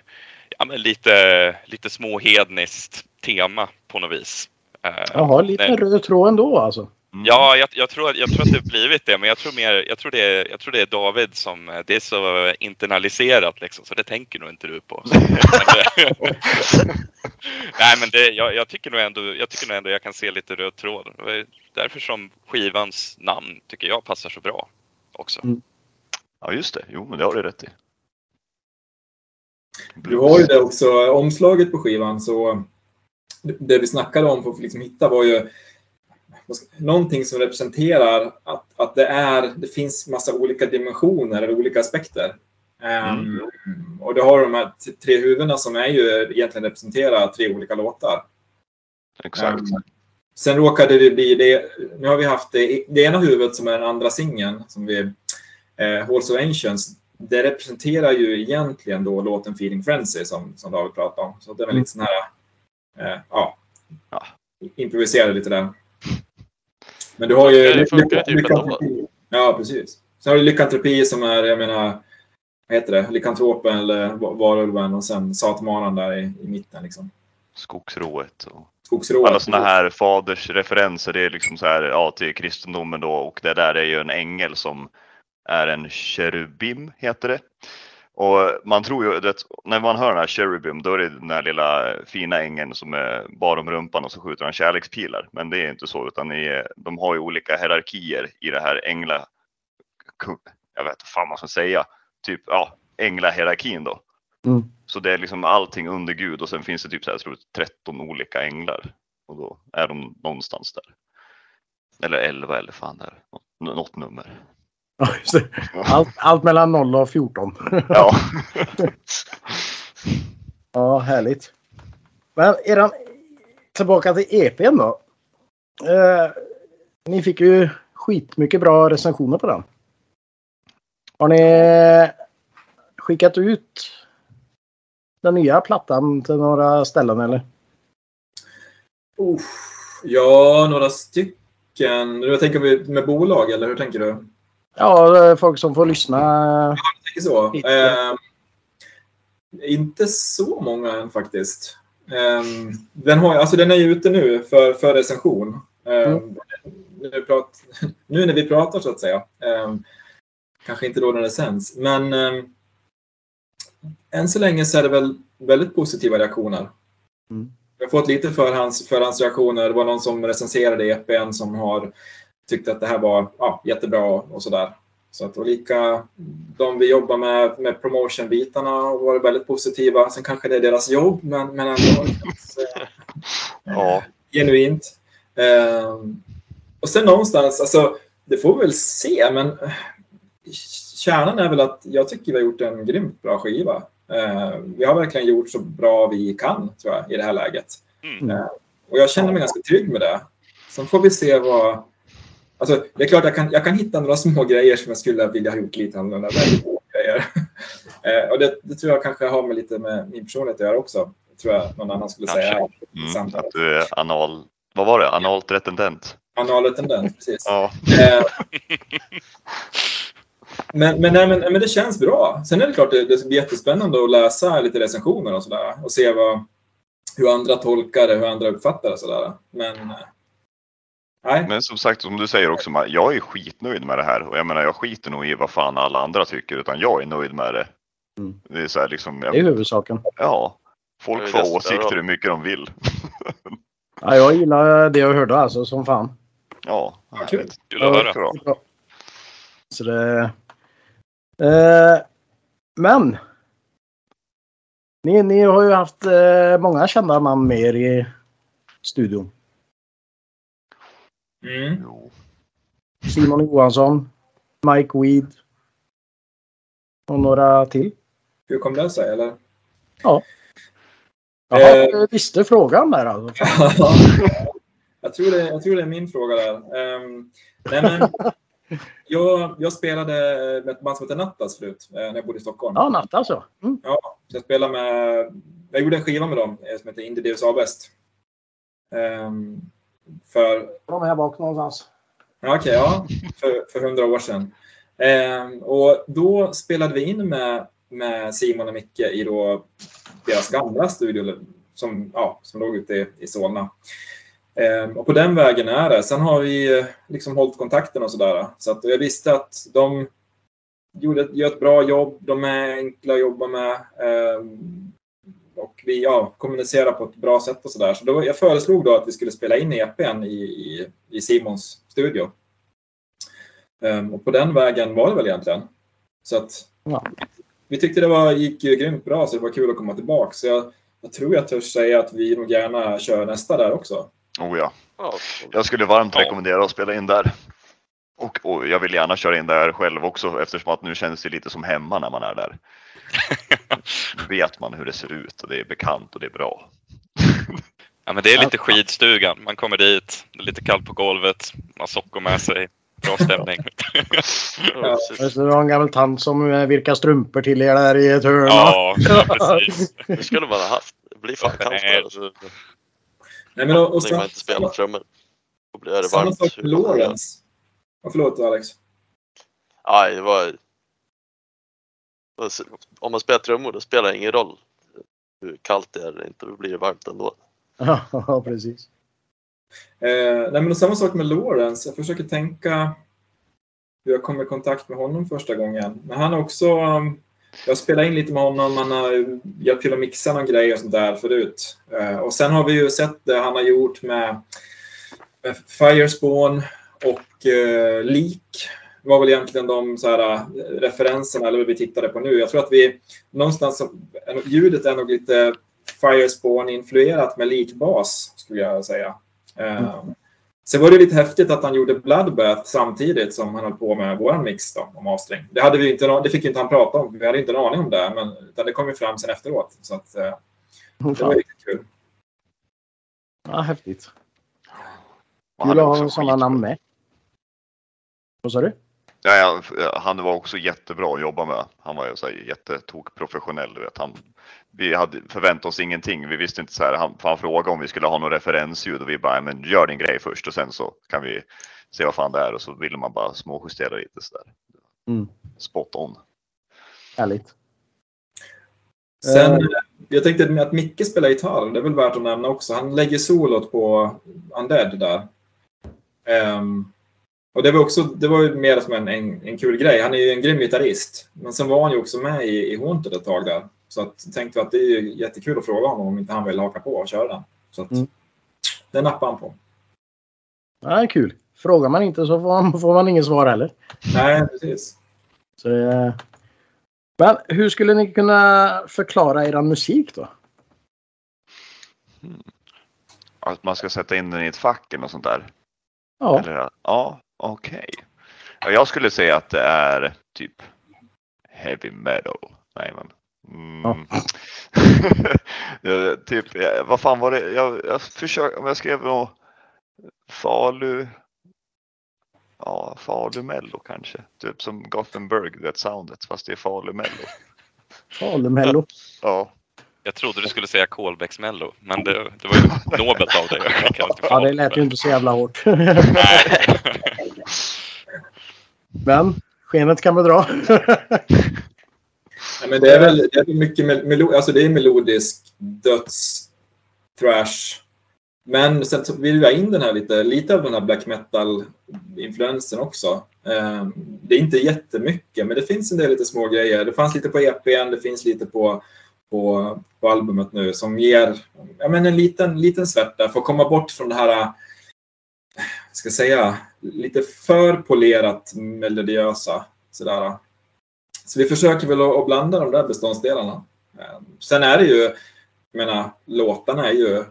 ja men lite, lite småhedniskt tema på något vis. Eh, Jaha, lite men- röd tråd ändå alltså. Mm. Ja, jag, jag, tror, jag tror att det har blivit det, men jag tror, mer, jag, tror det är, jag tror det är David som, det är så internaliserat liksom, så det tänker nog inte du på. Nej, men det, jag, jag, tycker nog ändå, jag tycker nog ändå jag kan se lite röd tråd. Det är därför som skivans namn tycker jag passar så bra också. Ja just det, jo men det har du rätt i. Du har ju det också, omslaget på skivan, så det vi snackade om för att liksom hitta var ju någonting som representerar att, att det, är, det finns massa olika dimensioner eller olika aspekter. Ehm, och det har de här tre huvudena som är ju egentligen representerar tre olika låtar. Exakt. Ehm, sen råkade det bli det, nu har vi haft det, det ena huvudet som är den andra singeln, som vi, eh, Halls of Ancients, det representerar ju egentligen då låten Feeling Frenzy som, som David pratade om. Så det är väl lite sån här, eh, ja, Ja. improviserade lite där. Men du har ju... Det funkar ju typ ändå. Ja, precis. Sen har du lykantropi som är, jag menar, vad heter det, lykantropen eller va- varulven och sen satmanan där i, i mitten liksom. Skogsrået och Skogsrået. alla sådana här fadersreferenser. Det är liksom så här, ja, till kristendomen då och det där är ju en ängel som är en cherubim heter det. Och man tror ju att när man hör den här cherubim då är det den här lilla fina ängeln som är bar om rumpan och så skjuter han kärlekspilar. Men det är inte så utan är, de har ju olika hierarkier i det här ängla... Jag vet inte fan vad man ska säga. Typ ja, änglahierarkin då. Mm. Så det är liksom allting under Gud och sen finns det typ så här, jag tror 13 olika änglar. Och då är de någonstans där. Eller 11 eller fan där. Nå- Något nummer. Ja, just det. Allt, allt mellan 0 och 14. Ja. Ja, härligt. Men eran, tillbaka till EPn då. Eh, ni fick ju skitmycket bra recensioner på den. Har ni skickat ut den nya plattan till några ställen eller? Uff, ja, några stycken. Jag tänker med bolag eller hur tänker du? Ja, folk som får lyssna. Jag tänker så. Eh, inte så många än faktiskt. Eh, den, har, alltså, den är ju ute nu för, för recension. Eh, Mm. nu, prat, nu när vi pratar så att säga. Eh, kanske inte då när det sänds. Men eh, än så länge så är det väl väldigt positiva reaktioner. Mm. Jag har fått lite förhands, förhandsreaktioner. Det var någon som recenserade EPn som har tyckt att det här var ja, jättebra och sådär. Så att, och lika de vi jobbar med, med promotion-bitarna har varit väldigt positiva. Sen kanske det är deras jobb, men, men ändå eh, ja. genuint. Eh, och sen någonstans, alltså, det får vi väl se, men eh, kärnan är väl att jag tycker vi har gjort en grymt bra skiva. Vi har verkligen gjort så bra vi kan, tror jag, i det här läget. Mm. Och jag känner mig ganska trygg med det. Sen får vi se vad... Alltså, det är klart jag kan, jag kan hitta några små grejer som jag skulle vilja ha gjort lite annorlunda. Väldigt få grejer. Eh, och det, det tror jag kanske har med lite med min personlighet att göra också. Det tror jag någon annan skulle säga. Kanske. Mm, att du är anal... Vad var det? Analt retendent? Anal tendens, precis. Ja. Eh, men, men, nej, men, men det känns bra. Sen är det klart det, det blir jättespännande att läsa lite recensioner och sådär och se vad, hur andra tolkar det, hur andra uppfattar det. Sådär. Men eh, nej, Men som sagt, som du säger också, jag är skitnöjd med det här. Och jag menar, jag skiter nog i vad fan alla andra tycker, utan jag är nöjd med det. Mm. Det är så här liksom, Det är jag, huvudsaken. ja. Folk får åsikter hur mycket de vill. Ja, jag gillar det jag hörde alltså som fan. Ja, kul. härligt. Kul att höra. Så det... Eh, men. Ni, ni har ju haft eh, många kända namn med er i studion. Mm. Simon Johansson, Mike Weed. Och några till. hur kom det sig? Eller? Jaha, Eh. visste frågan där alltså. jag, tror det, jag tror det är min fråga där. Ehm, nej, men, jag, jag spelade med ett band som heter Nattas förut, eh, när jag bodde i Stockholm. Ja, Natta alltså. Mm. Ja, jag spelade med... Jag gjorde en skiva med dem eh, som heter Indie Deus Avest. Um, för De är här bak någonstans. Ja, Okej, ja. För, för hundra år sedan. Ehm, och då spelade vi in med, med Simon och Micke i då deras gamla studio som, ja, som låg ute i, i Solna. Ehm, och på den vägen är det. Sen har vi eh, liksom hållit kontakten och sådär. Så att, jag visste att de gjorde, gör ett bra jobb. De är enkla att jobba med. Ehm, och vi ja, kommunicerar på ett bra sätt och sådär. Så då, jag föreslog då att vi skulle spela in EPn i, i, i Simons studio. Ehm, och på den vägen var det väl egentligen. Så att Ja. vi tyckte det var, gick ju grymt bra så det var kul att komma tillbaka. Så jag, jag tror jag törs säga att vi nog gärna kör nästa där också. Oh ja. Ja, Jag skulle varmt rekommendera att spela in där. Och, och jag vill gärna köra in där själv också eftersom att nu känns det lite som hemma när man är där. Vet man hur det ser ut och det är bekant och det är bra. Ja, men det är lite skidstugan. Man kommer dit, det är lite kallt på golvet, man har sockor med sig, bra stämning. Ja. precis. Det var en gammal tant som eh, virkar strumpor till er där i ett hörn. Ja, ja, precis. Det skulle man ha haft. Det blir fan kallt Nej. där. Så, Nej, men och, och sen, man inte spelar trummor. Då blir det samma varmt. sak med Lawrence. Ja, förlåt Alex. Nej, det var... Om man spelar trummor då spelar det ingen roll hur kallt det är eller inte, då blir det varmt ändå. Ja, precis. Eh, nej, men samma sak med Lawrence. Jag försöker tänka hur jag kom i kontakt med honom första gången. Men han har också... um, Jag spelade in lite med honom, han har hjälpt till att mixa någon grej och sånt där förut. Eh, och sen har vi ju sett det han har gjort med, med Firespawn och eh, Leak var väl egentligen de så här, eh, referenserna eller vad vi tittade på nu. Jag tror att vi någonstans, ljudet är nog lite Firespawn-influerat med likbas skulle jag säga. Eh, Sen var det lite häftigt att han gjorde Bloodbath samtidigt som han höll på med våran mix då, om mastering. Det, hade vi inte, det fick inte han prata om, vi hade inte en aning om det, men utan det kom ju fram sen efteråt. Så att, eh, det var riktigt kul. Ja, häftigt. Kul att ha sådana namn med. Vad sa du? Ja, ja, han var också jättebra att jobba med. Han var ju så här jättetokprofessionell. Du vet. Han, vi hade förväntat oss ingenting. Vi visste inte så här. Han, han frågade om vi skulle ha något referensljud och vi bara, men gör din grej först och sen så kan vi se vad fan det är och så ville man bara småjustera lite så där. Mm. Spot on. Härligt. Sen, Eh. jag tänkte att Micke spelar gitarr, det är väl värt att nämna också. Han lägger solot på Undead där. Ehm, och det var också, det var ju mer som en, en, en kul grej. Han är ju en grym gitarrist. Men sen var han ju också med i, i Haunted ett tag där. Så att, tänkte vi att det är ju jättekul att fråga honom om inte han vill haka på och köra den. Så att, Mm. det nappade han på. Ja, kul. Frågar man inte så får man, får man ingen svar heller. Nej, precis. Så, eh, men hur skulle ni kunna förklara er musik då? Att man ska sätta in den i ett fack eller något sånt där. Ja, Eller, ja, okej. Ja, jag skulle säga att det är typ heavy metal. Nej men. Mm. Ja, typ, vad fan var det? Jag, jag försöker, om jag skrev något Falu. Ja, Falu Mello kanske. Typ som Gothenburg, det soundet. Fast det är Falu Mello. Falumello. Ja, Jag trodde du skulle säga Kolbäcksmello, men det, det var ju nobelt av dig. Jag kan inte Ja, det lät ju inte så jävla hårt. Nej. Men skenet kan bedra. Nej, men det är väl det är mycket mel- melo, alltså det är melodisk döds thrash. Men sen så vill jag ha in den här lite, lite av den här black metal-influensen också. Eh, det är inte jättemycket, men det finns en del lite små grejer. Det fanns lite på EPn, det finns lite på, på, på albumet nu som ger ja, men en liten, liten svärta för att komma bort från det här, ska säga, lite för polerat melodiösa. Sådär. Så vi försöker väl att blanda de där beståndsdelarna. Ehm, sen är det ju, jag menar, låtarna är ju eh,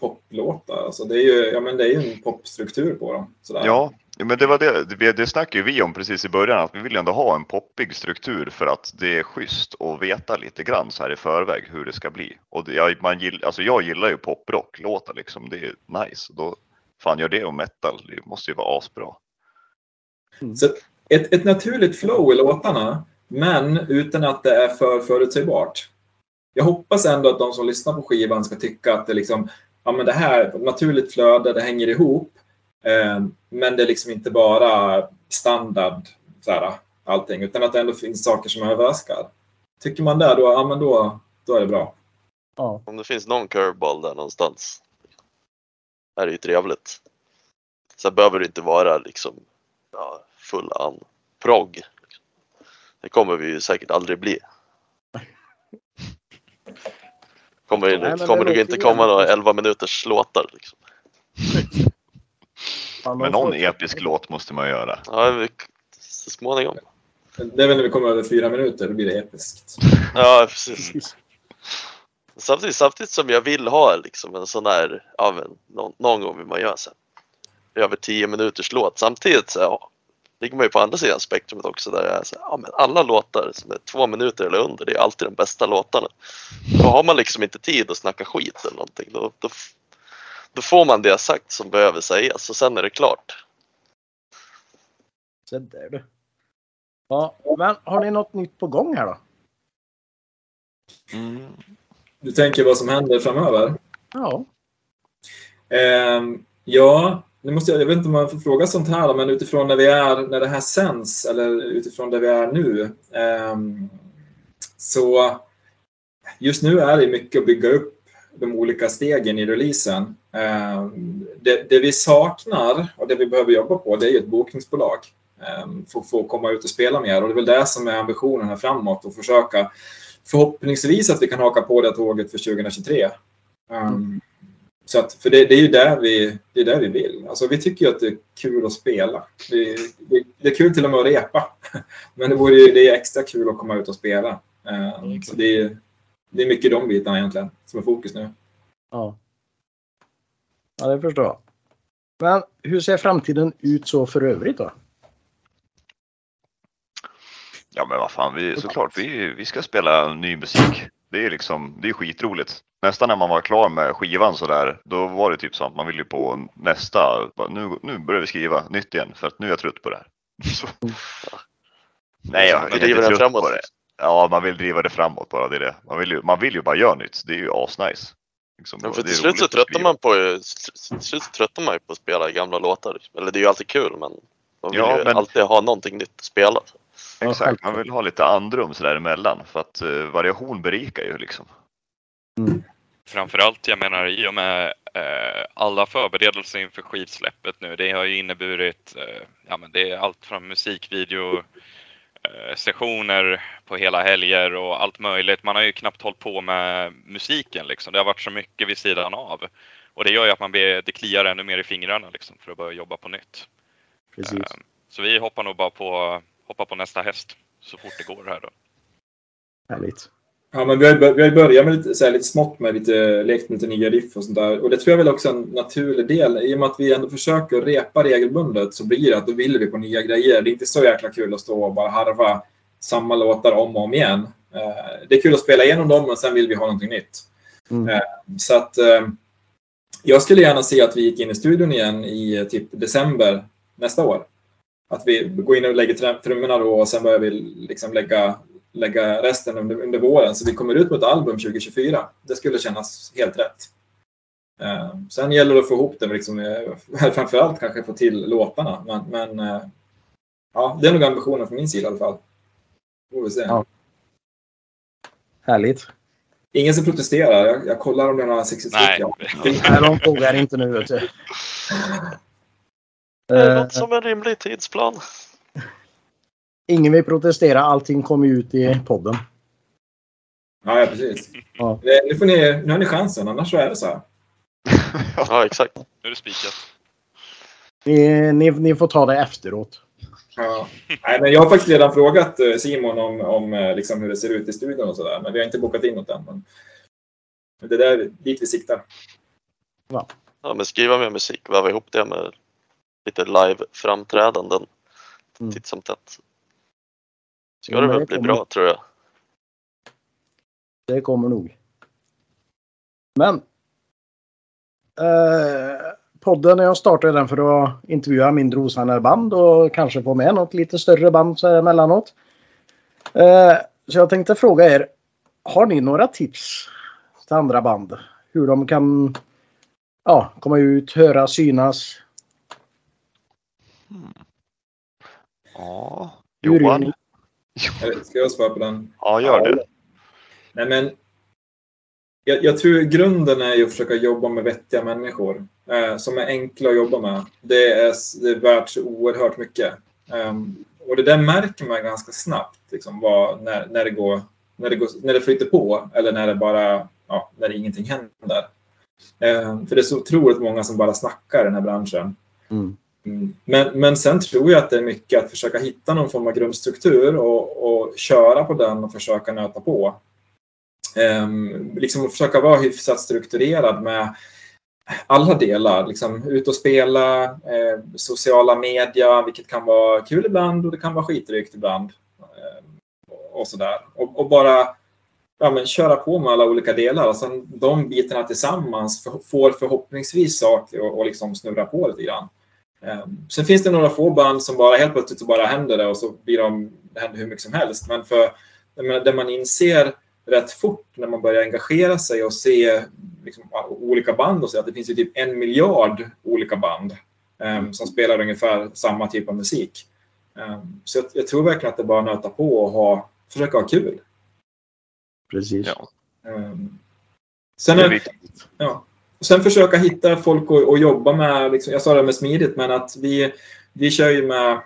poplåtar. Alltså det är ju, ja men det är ju en popstruktur på dem. Sådär. ja men det var det. Det, snackade ju vi om precis i början. Att vi vill ändå ha en poppig struktur för att det är schysst att veta lite grann så här i förväg hur det ska bli. Och det, jag, man gill, alltså jag gillar ju poprock-låtar liksom. Det är nice. Då, fan gör det och metal. Det måste ju vara asbra. Så ett, ett naturligt flow i låtarna, men utan att det är för förutsägbart. Jag hoppas ändå att de som lyssnar på skivan ska tycka att det liksom, ja men det här är ett naturligt flöde, det hänger ihop. Eh, men det är liksom inte bara standard, så här, allting, utan att det ändå finns saker som överraskar. Tycker man det, då, ja men då, då är det bra. Ja. Om det finns någon curveball där någonstans. Är det ju trevligt. Sen behöver det inte vara liksom ja, full an progg. Det kommer vi ju säkert aldrig bli. Kommer, Nej, det kommer nog låter inte komma några jävligt. 11 minuters låtar. Liksom. Men någon episk låt måste man göra. Ja, vi, så småningom. Det är väl när vi kommer över fyra minuter, då blir det episkt. Ja, precis. Samtidigt, samtidigt som jag vill ha liksom en sån här, ja men någon, någon gång vill man göra så här, över 10 minuters låt. Samtidigt så ja, ligger man ju på andra sidan spektrumet också där det är så här, ja men alla låtar som är två minuter eller under, det är alltid de bästa låtarna. Då har man liksom inte tid att snacka skit eller någonting. Då, då, då får man det sagt som behöver sägas och sen är det klart. Så där du. Ja, men har ni något nytt på gång här då? Mm. Du tänker vad som händer framöver? Ja. Ehm, ja, nu måste jag, jag vet inte om man får fråga sånt här, men utifrån när vi är, när det här sänds eller utifrån där vi är nu. ehm, så just nu är det mycket att bygga upp de olika stegen i releasen. Ehm, det, det vi saknar och det vi behöver jobba på, det är ju ett bokningsbolag ehm, för att få komma ut och spela mer. Och det är väl det som är ambitionen här framåt och försöka förhoppningsvis att vi kan haka på det tåget för 2023. Ehm, så att, för det, det är ju där vi, det är där vi vill. Alltså, vi tycker ju att det är kul att spela. Det, det, det är kul till och med att repa. Men det, vore ju, det är extra kul att komma ut och spela. Ehm, så det, är, det är mycket de bitarna egentligen som är fokus nu. Ja. Ja, det förstår jag. Men hur ser framtiden ut så för övrigt då? Ja men vad fan, vi, såklart vi, vi ska spela ny musik. Det är liksom, det är skitroligt. Nästan när man var klar med skivan så där, då var det typ så att man ville på nästa. Bara, Nu, nu börjar vi skriva nytt igen för att nu är jag trött på det här. Så. Nej, jag, är inte trött framåt. på det. Ja, man vill driva det framåt bara. Det är det. Man, vill ju, man vill ju bara göra nytt. Det är ju asnice. Liksom, det för till slut så skriva. man på till slut så tröttnar man ju på att spela gamla låtar. liksom. Eller det är ju alltid kul men man vill Ja, ju men- alltid ha någonting nytt att spela. Exakt, man vill ha lite andrum sådär emellan för att uh, variation berikar ju liksom. Framförallt, jag menar i och med eh, alla förberedelser inför skivsläppet nu. Det har ju inneburit, eh, ja men det är allt från musikvideo, eh, sessioner på hela helger och allt möjligt. Man har ju knappt hållit på med musiken liksom. Det har varit så mycket vid sidan av. Och det gör ju att man blir, det kliar ännu mer i fingrarna liksom för att börja jobba på nytt. Precis. Eh, Så vi hoppar nog bara på, hoppa på nästa häst så fort det går här då. Härligt. Ja, men vi har, vi har börjat med lite, så här, lite smått med lite, lekt med lite nya riff och sånt där. Och det tror jag väl också är en naturlig del. I och med att vi ändå försöker repa regelbundet så blir det att då vill vi på nya grejer. Det är inte så jäkla kul att stå och bara harva samma låtar om och om igen. Eh, Det är kul att spela igenom dem men sen vill vi ha någonting nytt. Mm. Eh, Så att eh, jag skulle gärna se att vi gick in i studion igen i typ december nästa år. Att vi går in och lägger tr- trummorna då och sen börjar vi liksom lägga, lägga resten under, under våren. Så vi kommer ut med ett album 2024. Det skulle kännas helt rätt. Eh, sen gäller det att få ihop det, liksom, eh, framförallt kanske få till låtarna. Men, men eh, ja, det är nog ambitionen från min sida i alla fall. Får vi se. Ja. Härligt. Ingen som protesterar. Jag, jag kollar om det är några sexigt Nej. Ja. Nej, de frågar inte nu. Vet du. Det Eh, låter som en rimlig tidsplan. ingen vill protestera. Allting kommer ut i podden. Ja, ja, precis. Ja. Nu, får ni, nu har ni chansen, annars så är det så här. Ja exakt. Nu är det spikat. Ni, ni, ni får ta det efteråt. Ja. Nej, men jag har faktiskt redan frågat eh, Simon om, om eh, liksom hur det ser ut i studion och sådär. Men vi har inte bokat in något än. Men det är där, dit vi siktar. Ja, men skriva mer musik, väva ihop det med lite live-framträdanden Mm. titt som tätt. Ska Ja, det väl bli kommer. bra tror jag. Det kommer nog. Men. Eh, podden, jag startade den för att intervjua mindre osannade band och kanske få med något lite större band så emellanåt. Eh, så jag tänkte fråga er. Har ni några tips till andra band? Hur de kan ja, komma ut, höra, synas? Ja, Hur gör Johan? Ska jag svara på den? Ja, gör det. Nej, men jag, jag tror grunden är ju att försöka jobba med vettiga människor eh, som är enkla att jobba med. Det är, det är värt så oerhört mycket. Ehm, och det där märker man ganska snabbt liksom, vad, när, när, det går, när, det går, när det flyter på eller när det bara ja, när ingenting händer. Ehm, för det är så otroligt många som bara snackar i den här branschen. Mm. Men, men sen tror jag att det är mycket att försöka hitta någon form av grundstruktur och, och köra på den och försöka nöta på. Ehm, liksom att försöka vara hyfsat strukturerad med alla delar. Liksom ut och spela, eh, sociala media, vilket kan vara kul ibland och det kan vara skitdrygt ibland. Eh, och sådär. Och, och bara ja, men köra på med alla olika delar. Och sen de bitarna tillsammans för, får förhoppningsvis saker och, och liksom snurra på lite grann. Um, sen finns det några få band som bara helt plötsligt så bara händer det och så blir de, det händer hur mycket som helst. Men för menar, det man inser rätt fort när man börjar engagera sig och se liksom, olika band och så att det finns ju typ en miljard olika band. eh, som spelar ungefär samma typ av musik. Eh, så jag, jag, tror verkligen att det bara nöta på och ha, försöka ha kul. Precis. Ja. Eh, sen, är, ja, sen försöka hitta folk att, att jobba med. Liksom, jag sa det med smidigt, men att vi, vi kör ju med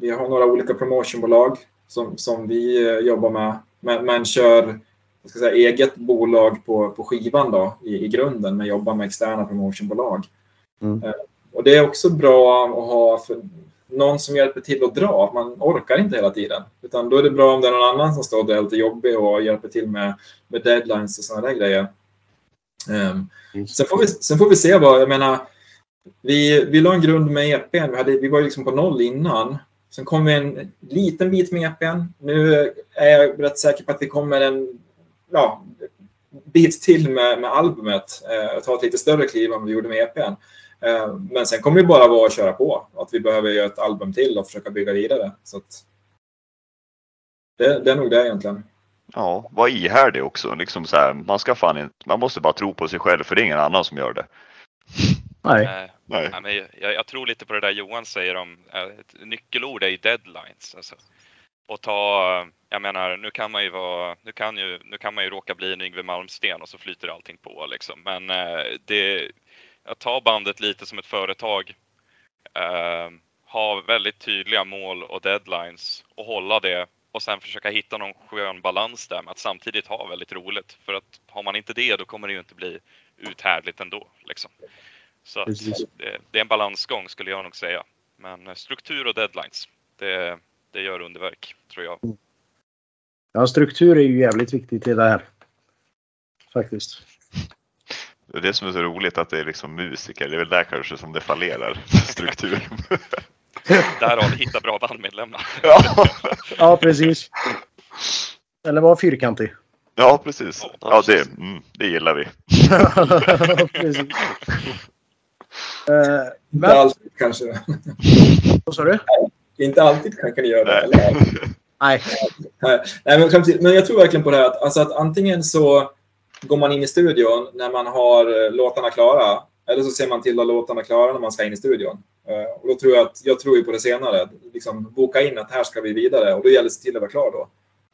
vi har några olika promotionbolag som, som vi eh, jobbar med, men, men kör jag ska säga, eget bolag på, på skivan då, i, i grunden, men jobbar med externa promotionbolag. Mm. Eh, och det är också bra att ha någon som hjälper till att dra. Man orkar inte hela tiden. Utan då är det bra om det är någon annan som står där lite jobbig och hjälper till med, med deadlines och sådana där grejer. Um, sen, får vi, sen får vi se vad, jag menar, vi, vi la en grund med EPn. Vi, hade, vi var liksom på noll innan. Sen kom vi en liten bit med EPn. Nu är jag rätt säker på att vi kommer en ja, bit till med, med albumet. Eh, ta ett lite större kliv än vad vi gjorde med EPn. Eh, men sen kommer det bara vara att köra på. Att vi behöver göra ett album till och försöka bygga vidare. Så att, det, det är nog det egentligen. Ja, var ihärdig också. Liksom så här, man, ska fan inte, man måste bara tro på sig själv för det är ingen annan som gör det. Nej. Nej. Nej. Nej, men jag, jag tror lite på det där Johan säger om, ett nyckelord är ju deadlines. Alltså. Och ta, jag menar, nu kan man ju vara, nu kan ju, nu kan man ju råka bli en Yngwie Malmsten och så flyter allting på liksom. Men äh, det, att ta bandet lite som ett företag, äh, ha väldigt tydliga mål och deadlines och hålla det och sen försöka hitta någon skön balans där med att samtidigt ha väldigt roligt. För att har man inte det, då kommer det ju inte bli uthärdligt ändå. Liksom. Så att det, det, är en balansgång skulle jag nog säga. Men struktur och deadlines, det, det gör underverk tror jag. Ja, struktur är ju jävligt viktigt i det här. Faktiskt. Det är det som är så roligt att det är liksom musiker. Det är väl där kanske som det fallerar. Struktur. Därav hitta bra bandmedlemmar. ja. ja, precis. Eller var fyrkantig. Ja, precis. Ja, det, mm, det gillar vi. precis. Uh, men... Inte alltid kanske. Vad sa du? Inte alltid kanske ni gör det. Nej. Eller? Nej. Nej, men, men jag tror verkligen på det här att, alltså att antingen så går man in i studion när man har låtarna klara eller så ser man till att låtarna klara när man ska in i studion. Och då tror jag att jag tror ju på det senare. Liksom boka in att här ska vi vidare och då gäller det att till att vara klar då.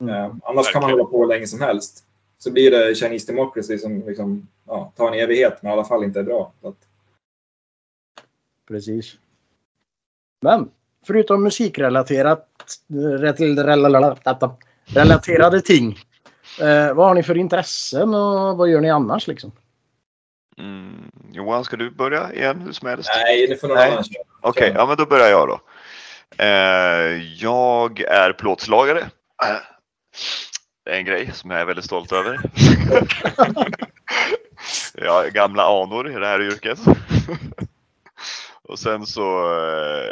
Mm. Annars kan man hålla på hur länge som helst. Så blir det Chinese Democracy som liksom, ja, tar en evighet men i alla fall inte är bra. Att... Precis. Men förutom musikrelaterat relaterade ting. Eh, vad har ni för intressen och vad gör ni annars liksom? Mm. Johan, ska du börja igen hur som helst? Nej, det får någon annan köra. Okej, okay, ja men då börjar jag då. Eh, jag är plåtslagare. Det är en grej som jag är väldigt stolt över. jag har gamla anor i det här yrket. Och sen så,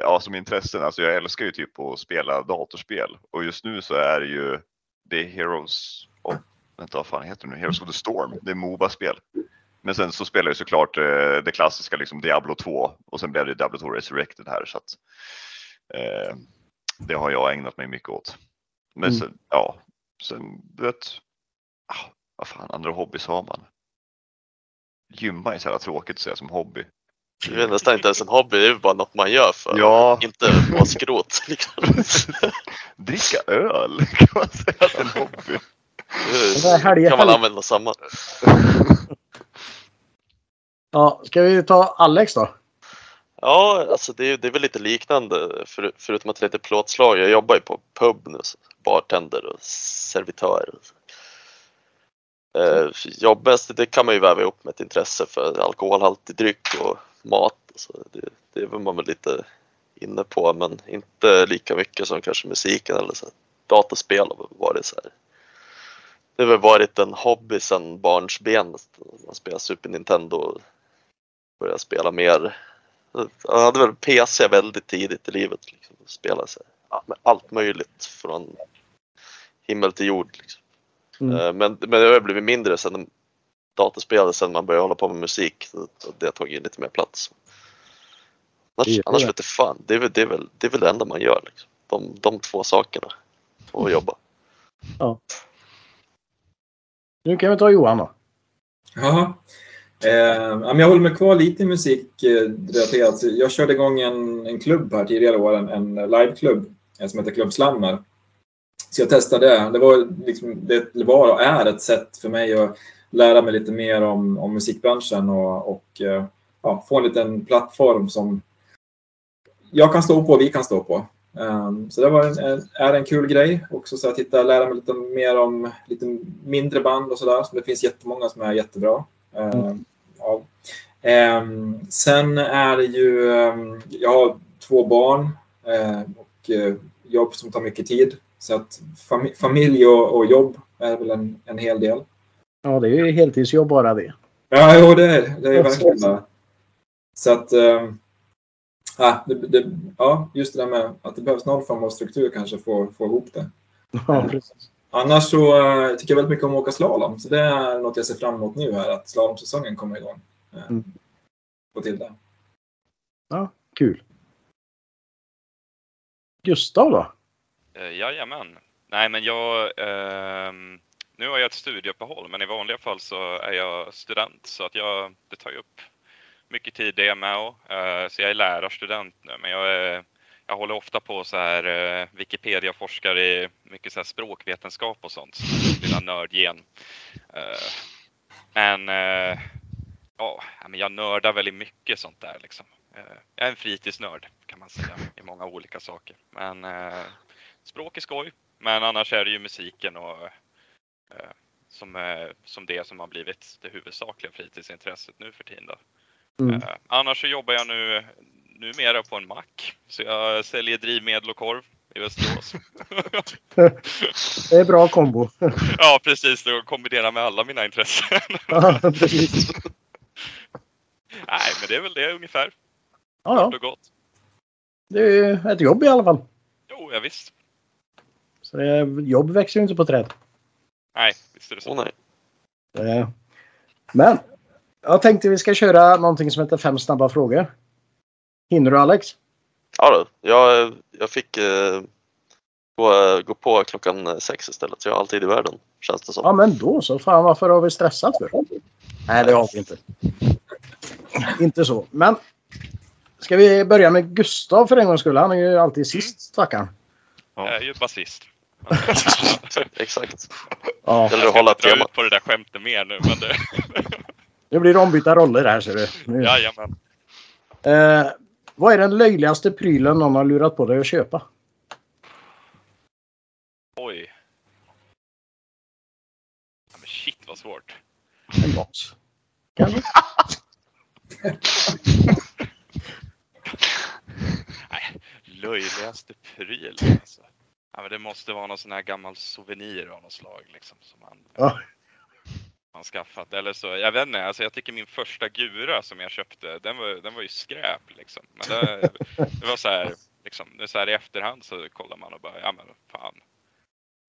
ja som intressen, alltså jag älskar ju typ att spela datorspel. Och just nu så är det ju, det är Heroes of, vänta vad fan heter det nu? Heroes of the Storm. Det är Moba-spel. Men sen så spelar jag såklart eh, det klassiska liksom Diablo 2 och sen blev det Diablo 2 Resurrected här så att eh, det har jag ägnat mig mycket åt. Men mm. sen, ja, sen du vet, ah, vad fan andra hobbys har man? Gymma är så jävla tråkigt att säga som hobby. Det är nästan inte ens en hobby, det är bara något man gör för ja. inte få skrot. Liksom. Dricka öl kan man säga att det är en hobby. Det kan man använda samma. Ja, ska vi ta Alex då? Ja, alltså det är, det är väl lite liknande för, förutom att det heter plåtslag. Jag jobbar ju på pub nu, bartender och servitör. Eh, jobbet det kan man ju väva ihop med ett intresse för alkoholhaltig dryck och mat. Så det, det är man väl lite inne på men inte lika mycket som kanske musiken eller så. Dataspel har varit så här. Det har väl varit en hobby sedan barnsben. Man spelar Super Nintendo och började spela mer. Jag hade väl PC väldigt tidigt i livet. Liksom. Spelade så här, med allt möjligt från himmel till jord. Liksom. Mm. Eh, men, men det har blivit mindre sen dataspel sen man började hålla på med musik. Det har tagit lite mer plats. Annars, annars vet jag fan, det är, väl, det, är väl, det är väl det enda man gör. Liksom. De, de två sakerna. Och jobba. Ja. Nu kan vi ta Johan då. Ja. Eh, men jag håller mig kvar lite i musikrelaterat. Eh, jag körde igång en, en klubb här tidigare år, en, en liveklubb eh, som heter Klubb Slammer. Så jag testade det. Det var, liksom, det var och är ett sätt för mig att lära mig lite mer om, om musikbranschen och, och eh, ja, få en liten plattform som jag kan stå på och vi kan stå på. Um, så det var en, en, är en kul grej också så att hitta, lära mig lite mer om lite mindre band och sådär. Så det finns jättemånga som är jättebra. Um, ja. um, sen är det ju, jag har två barn uh, och uh, jobb som tar mycket tid. Så att fam familj och, och, jobb är väl en, en hel del. Ja, det är ju heltidsjobb bara det. Ja, jo, det är det. är verkligen det. Så att ja, det, det, ja, just det där med att det behövs någon form av struktur kanske för att få ihop det. Ja, precis. Annars så uh, tycker jag väldigt mycket om att åka slalom. Så det är något jag ser fram emot nu här, att slalomsäsongen kommer igång. Uh, mm. Få till det. Ja, kul. Gustav då? Uh, jajamän. Nej, men jag... Uh, nu har jag ett studieuppehåll, men i vanliga fall så är jag student så att jag, det tar ju upp mycket tid det med. Uh, så jag är lärarstudent nu, men jag, är, jag håller ofta på så här uh, Wikipedia-forskar i mycket så här språkvetenskap och sånt. Lilla nördgen. Uh, men uh, ja, men jag nördar väldigt mycket sånt där liksom. Jag är en fritidsnörd kan man säga i många olika saker. Men språk är skoj. Men annars är det ju musiken och som, som det som har blivit det huvudsakliga fritidsintresset nu för tiden. Då. Mm. Annars så jobbar jag nu numera på en mack. Så jag säljer drivmedel och korv i Västerås. det är bra kombo. ja, precis. Det kombinerar med alla mina intressen. ja, precis. Nej, men det är väl det ungefär. Ja, ja. gott. Det är ju ett jobb i alla fall. Jo, ja, visst. Så det, jobb växer ju inte på träd. Nej, visst är det så. Oh, nej. Det, men jag tänkte vi ska köra någonting som heter fem snabba frågor. Hinner du Alex? Ja du, jag, jag fick eh, gå, gå på klockan sex istället. Så jag har alltid i världen, känns det som. Ja men då så. Fan varför har vi stressat för? Nej det har vi inte. inte så. Men ska vi börja med Gustav för en gångs skull? Han är ju alltid sist stackarn. Jag är ju basist. Exakt. Ja. Jag ska inte dra ut på det där skämtet mer nu men det... Nu blir det ombytta roller här ser du. Nu. Jajamän. Eh, vad är den löjligaste prylen någon har lurat på dig att köpa? Oj. Ja, men shit vad svårt. En box. Kanske? Nej, löjligaste pryl alltså. Ja, men det måste vara någon sån här gammal souvenir av något slag liksom. Som man... Ja man skaffat. Eller så, jag vet inte, alltså jag tycker min första Gura som jag köpte, den var, den var ju skräp liksom. Men det, det var så här, liksom, det så här i efterhand så kollar man och bara, ja men fan.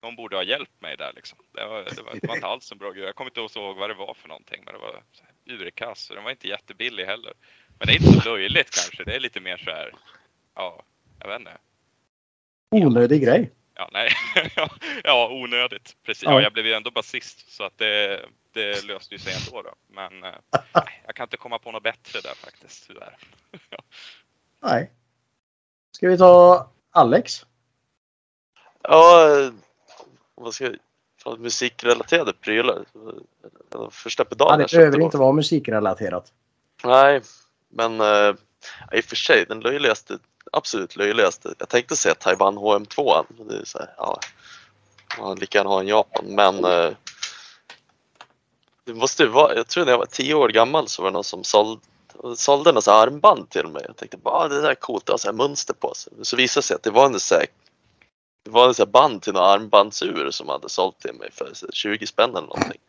Någon borde ha hjälpt mig där liksom. Det var, det var, det var inte alls en bra Gura. Jag kommer inte ihåg vad det var för någonting, men det var urkass och den var inte jättebillig heller. Men det är inte så löjligt kanske, det är lite mer så här, ja, jag vet inte. Onödig grej. Ja, nej. ja, onödigt. Precis. Ja. ja. jag blev ju ändå basist så att det, det löste ju sig ändå då. Men eh, jag kan inte komma på något bättre där faktiskt, tyvärr. nej. Ska vi ta Alex? Ja, vad ska jag... Musikrelaterade prylar. Första pedalen ja, Det behöver inte vara musikrelaterat. Nej, men äh, i och för sig den löjligaste absolut löjligaste. Jag tänkte säga Taiwan HM2. Det är så här, ja, man lika gärna ha en Japan. Men eh, det måste vara, jag tror när jag var tio år gammal så var det någon som sålde, sålde något armband till mig. Jag tänkte bara det där är coolt, det har så här mönster på sig. Så visade det sig att det var en så det var en så band till någon armbandsur som hade sålt till mig för 20 spänn eller någonting.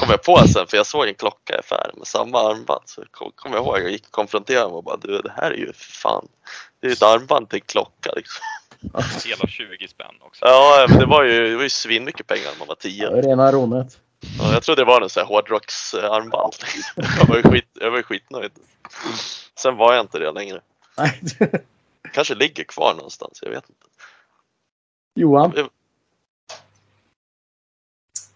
kom jag på sen för jag såg en klocka i affären med samma armband. Så kom, kom jag ihåg, jag gick och konfronterade honom och bara du det här är ju för fan det är ett armband till en klocka liksom. Hela 20 spänn också. Ja, men det var ju, det var ju svinmycket pengar när man var 10. Ja, rena rånet. Ja, jag trodde det var en sån här hårdrocksarmband. Jag var ju skit, jag var ju skitnöjd. Sen var jag inte det längre. Nej. Kanske ligger kvar någonstans, jag vet inte. Johan?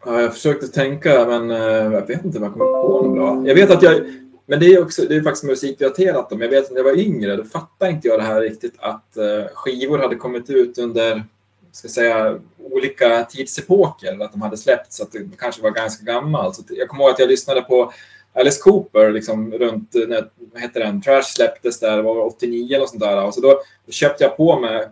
Ja, jag försökte tänka, men eh, jag vet inte om jag kommer på något bra. Jag vet att jag... Men det är, också, det är faktiskt musikrelaterat. Men jag vet att när jag var yngre, då fattade inte jag det här riktigt att eh, skivor hade kommit ut under ska säga, olika tidsepoker. Att de hade släppts, så att det kanske var ganska gammalt. Så jag kommer ihåg att jag lyssnade på Alice Cooper liksom, runt när vad heter den, Trash släpptes där, det var 89 eller sånt där. Och så då, då köpte jag på mig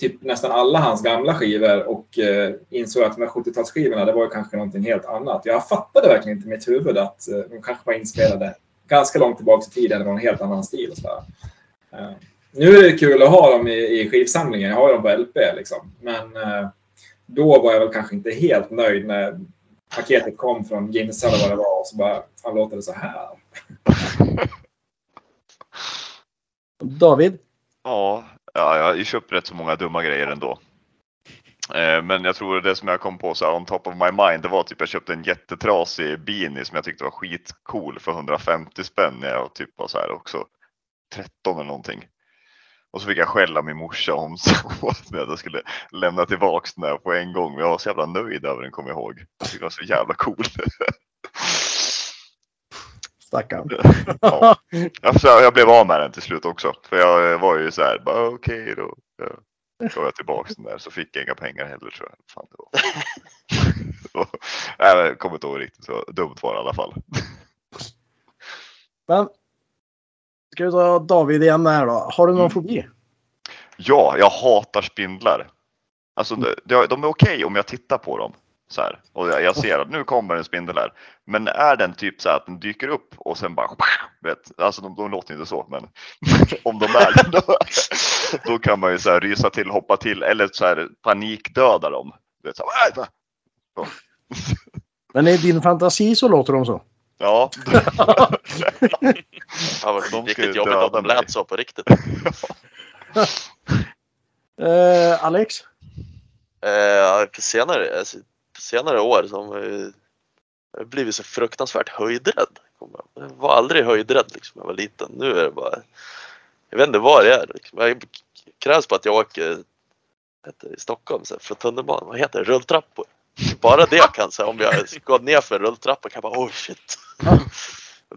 typ nästan alla hans gamla skivor och eh, insåg att de här 70-talsskivorna, det var ju kanske någonting helt annat. Jag fattade verkligen inte i mitt huvud att eh, de kanske var inspelade ganska långt tillbaka i tiden, det var en helt annan stil och sådär. Eh, nu är det kul att ha dem i, i skivsamlingen, jag har dem på LP liksom. Men eh, då var jag väl kanske inte helt nöjd när paketet kom från Ginsa eller vad det var och så bara, fan låter det så här? David? Ja, ja, jag har ju köpt rätt så många dumma grejer ändå. Eh, men jag tror det som jag kom på så här on top of my mind, det var typ jag köpte en jättetrasig beanie som jag tyckte var skitcool för 150 spänn när jag typ var så här också 13 eller någonting. Och så fick jag skälla min morsa om så att jag skulle lämna tillbaks den här på en gång. Men jag var så jävla nöjd över den kommer jag ihåg. Jag tyckte den var så jävla cool. Stackarn. ja. Jag, så jag blev av med den till slut också. För jag var ju så här, bara okej då. Ja. gav jag tillbaks den där så fick jag inga pengar heller tror jag. Fan, det var. Och- Nej, jag kommer inte ihåg riktigt så dumt var det i alla fall. Men ska vi ta David igen här då. Har du någon Mm. fobi? Ja, jag hatar spindlar. Alltså de, de de är okej om jag tittar på dem. Så här. Och jag, jag ser att nu kommer en spindel här. Men är den typ så här att den dyker upp och sen bara vet, alltså de, de låter inte så men om de är det då, då kan man ju så här rysa till, hoppa till eller så här panikdöda dem. Vet, så här, "Aj, va?" Så. Men i din fantasi så låter de så. Ja, Ja, De riktigt jobbigt att de lät så på riktigt. Eh, Alex? Eh, på, senare, alltså, på senare år så har jag jag blivit så fruktansvärt höjdrädd. Jag var aldrig höjdrädd liksom, när jag var liten. Nu är det bara, jag vet inte vad det är. Liksom. Jag krävs på att jag åker heter det, i Stockholm så här, för tunnelbanan, vad heter det, rulltrappor. Bara det kan säga om jag går ner för en rulltrappa kan jag bara oh shit.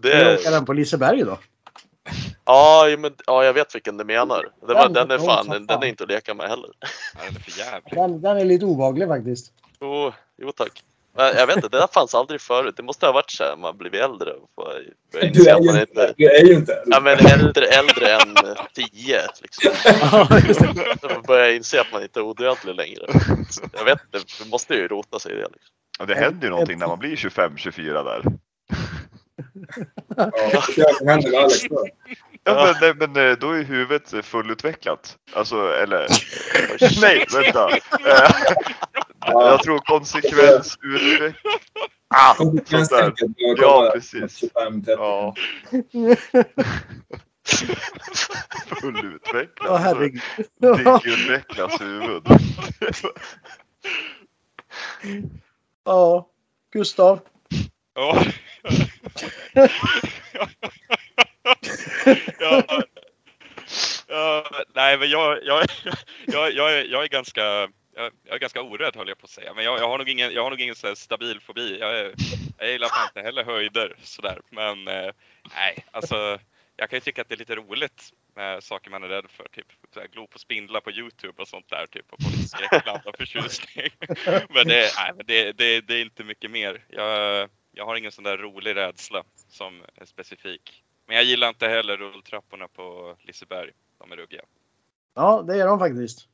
Det Hur är, åker den på Liseberg då? ja, men, ja, jag vet vilken du menar. Det var, Den den är fan, som den är inte att leka med heller. Ja, den är för jävlig. Den, den är lite obehaglig faktiskt. Jo, jo tack. Men Jag vet inte, det där fanns aldrig förut. Det måste ha varit så här man blivit äldre. och får börja Du inse är att man ju inte... du är ju inte Ja men äldre, äldre än tio liksom. Ja, just det. Så man börjar inse att man inte är odödlig längre. Jag vet inte, det måste ju rota sig i det. Liksom. och det händer ju någonting när man blir 25-24 där. Ja, det händer Alex då. Ja, men, men, men eh, då är huvudet fullutvecklat. Alltså, eller... Nej, vänta. Jag tror. Ah, sånt där. Konsekvenstänket bör Ja, precis. 25, 30. Ja. Fullutvecklat. Ja, herregud. Dickutvecklas huvud. Ja, Gustav. Ja. ja. Nej, men jag, jag, jag, jag, är, jag är ganska jag, jag är ganska orädd höll jag på att säga, men jag, jag har nog ingen, jag har nog ingen så här stabil fobi. Jag, är, jag gillar fan inte heller höjder sådär, men eh, nej, alltså jag kan ju tycka att det är lite roligt med saker man är rädd för, typ så här, glo på spindlar på Youtube och sånt där, typ och få lite skräckblandad förtjusning. men det, nej, det, det, det är inte mycket mer. Jag, jag har ingen sån där rolig rädsla som är specifik. Men jag gillar inte heller rulltrapporna på Liseberg. De är ruggiga. Ja, det är de faktiskt.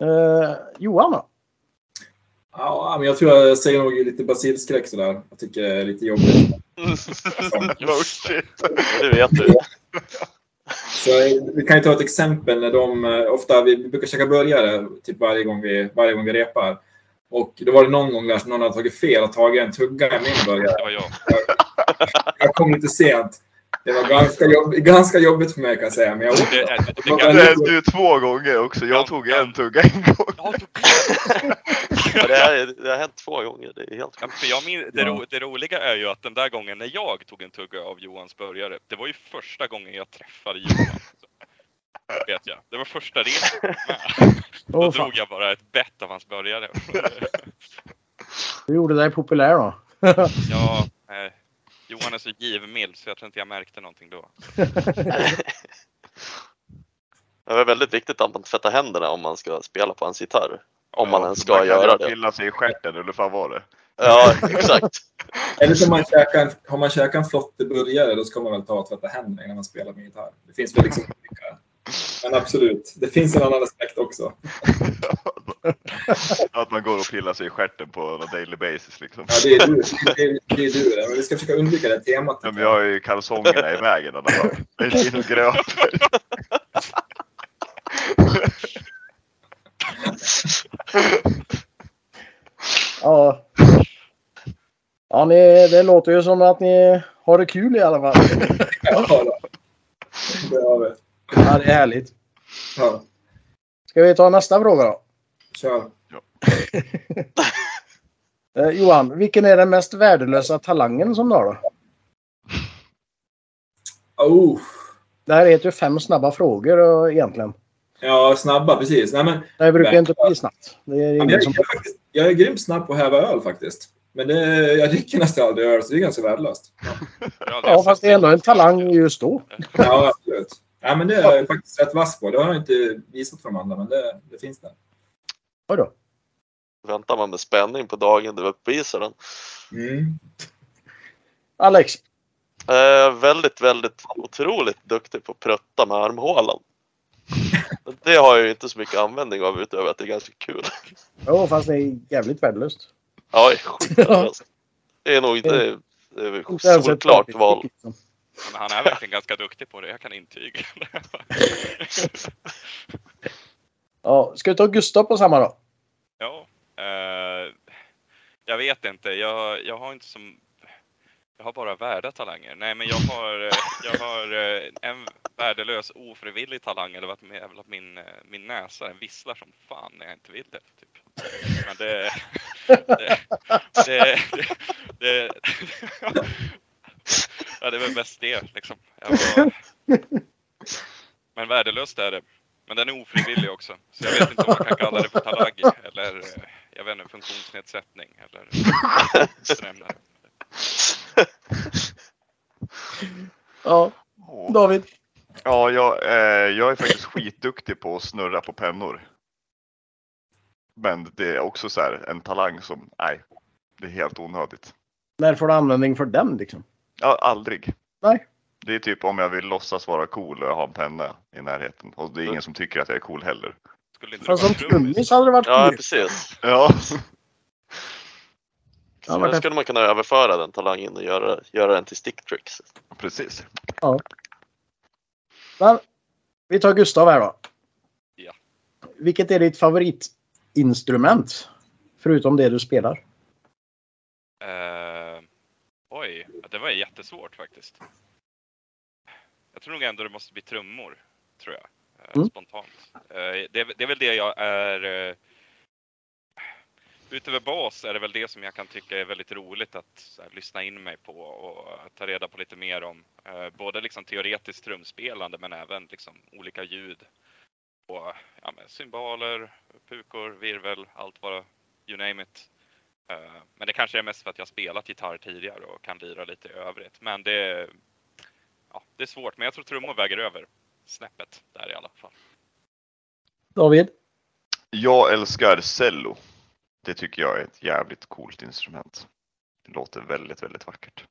Eh, Johan då? Ja, men jag tror jag säger nog lite basilskräck sådär. Jag tycker det är lite jobbigt. No shit. Det vet du. Så vi kan ju ta ett exempel när de, eh, ofta, vi brukar käka burgare typ varje gång vi, varje gång vi repar. Och då var det någon gång där som någon hade tagit fel och tagit en tugga i min burgare. Det var jag. Jag kom lite sent. Det var ganska, jobb, ganska jobbigt för mig kan jag säga. Men jag Det, åt det, det. det, Det Det ju två gånger också. Jag tog en tugga en gång. ja, du- det, här, det har hänt två gånger. Det är helt Ja, för jag min, det, ro, det roliga är ju att den där gången när jag tog en tugga av Johans burgare, det var ju första gången jag träffade Johan. Vet jag. Det var första resan. Då fan. drog jag bara ett bett av hans burgare. Du gjorde dig populär då. Ja, Johan är så givmild så jag tror inte jag märkte någonting då. Det är väldigt viktigt att man tvättar händerna om man ska spela på hans gitarr. Om man Ja, ens så ska man göra det. Pilla sig i stjärten eller fan var det? Ja, exakt. Eller så man käkar en, har man käkat en flotteburgare då ska man väl ta och tvätta händerna innan man spelar med gitarr. Det finns väl liksom olika. Men absolut, det finns en annan aspekt också. Att man går och pillar sig i stjärten på någon daily basis liksom. Ja, det är du. Det är, det är du. Men vi ska försöka undvika det temat. Ja, men jag har ju kalsongerna i vägen in och gröper. Ja. Ja, ni, det låter ju som att ni har det kul i alla fall. Ja, det har vi. Ja, det är härligt. Ja, Ska vi ta nästa fråga då? kör. Eh, Johan, vilken är den mest värdelösa talangen som du har då? Oh. Det här heter ju fem snabba frågor eh, egentligen. Ja, snabba precis. Nej, men, Det brukar inte bli snabbt. Det är ja, jag, som... jag, är faktiskt, jag är grymt snabb på att häva öl faktiskt. Men det, jag dricker nästan aldrig öl, så det är ganska värdelöst. Ja, fast det är ändå en talang just då. Ja, absolut. Ja, men det är jag faktiskt rätt vass på. Det har jag inte visat för de andra, men det, det finns där. Oj då. Väntar man med spänning på dagen du uppvisar den. Mm. Alex, Eh, väldigt, väldigt otroligt duktig på att prutta med armhålan. Det har jag ju inte så mycket användning av utöver att det är ganska kul. jo, fast det är jävligt värdelöst. Ja, det är skitvärdelöst. Det är nog är, det är Inte solklart vanligt val. liksom. Men han är verkligen ganska duktig på det, jag kan intyga. Ja, ska vi ta Gustav på samma då? ja, eh, jag vet inte. Jag, jag har inte som... Jag har bara värda talanger. Nej, men jag har, eh, jag har eh, en värdelös ofrivillig talang. Eller att min, att min, eh, min näsa den visslar som fan när jag inte vill det. Typ. Men. Det... det, det, det ja, det är väl bäst det liksom. Jag var, men värdelöst är det. Men den är ofrivillig också. Så jag vet inte om man kan kalla det för talang eller eh, jag vet inte, funktionsnedsättning eller strämnare. Ja, David. Ja, jag, eh, jag är faktiskt skitduktig på att snurra på pennor. Men det är också så här en talang som, nej, det är helt onödigt. När får du användning för den liksom? Ja, aldrig. Nej. Det är typ om jag vill låtsas vara cool och jag har en penna i närheten. Och det är ingen som tycker att jag är cool heller. Skulle inte Fast som trummis? hade det varit Ja, kul. precis. Ja, Ja, Så men då skulle man kunna överföra den talangen och göra, göra den till sticktricks. precis. Men, vi tar Gustav här då. Ja. Vilket är ditt favoritinstrument? Förutom det du spelar. Eh, det var jättesvårt faktiskt. Jag tror nog ändå det måste bli trummor, tror jag. Eh, Mm. Spontant. Eh, det, är- det är väl det jag är... Eh, utöver bas är det väl det som jag kan tycka är väldigt roligt att här, lyssna in mig på och ta reda på lite mer om. Både liksom teoretiskt trumspelande men även liksom olika ljud. Och ja, men cymbaler, pukor, virvel, allt vad, you name it. Eh, Men det kanske är mest för att jag spelat gitarr tidigare och kan lira lite i övrigt. Men det, är- ja, det är svårt, men jag tror trummor väger över snäppet där i alla fall. David? Jag älskar cello. Det tycker jag är ett jävligt coolt instrument. Det låter väldigt, väldigt vackert.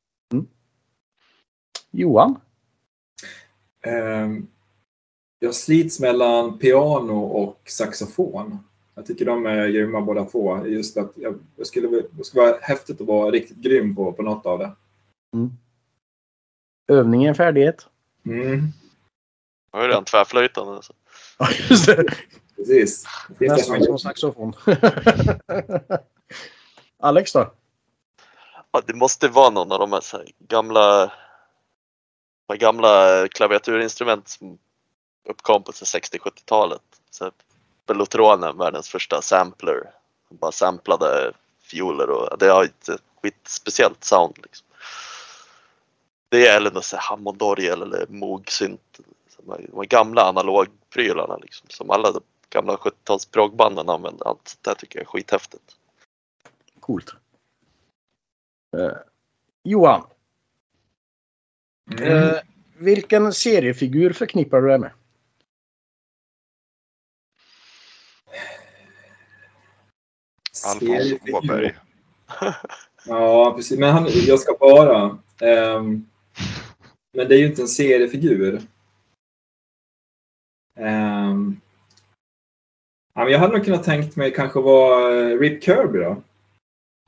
Johan? Ehm, jag slits mellan piano och saxofon. Jag tycker de är grymma båda två. Just att jag, jag skulle, det skulle vara häftigt att vara riktigt grym på, på något av det. Övning är en färdighet. Mm, Jag är redan tvärflöjtande. alltså. Ja, just det. precis. Det det Nästan som saxofon. Alex då? Ja, det måste vara någon av de här, gamla, de gamla klaviaturinstrument som uppkom på så här 60-70-talet. Så här, Bellotronen, världens första sampler. Som bara samplade fioler och det har ett skitspeciellt sound. Liksom. Det är eller något Hammondorgel eller Moog-synt. De gamla analogprylarna liksom, som alla de gamla 70-tals proggbanden använde. Allt det där tycker jag är skithäftigt. Coolt. Eh, Johan, Mm. eh, vilken seriefigur förknippar du dig med? Alfons. Åberg. Ja, precis. Men han, jag ska bara. ehm, men det är ju inte en seriefigur. Ja, men jag hade nog kunnat tänkt mig kanske vara eh, Rip Kirby då.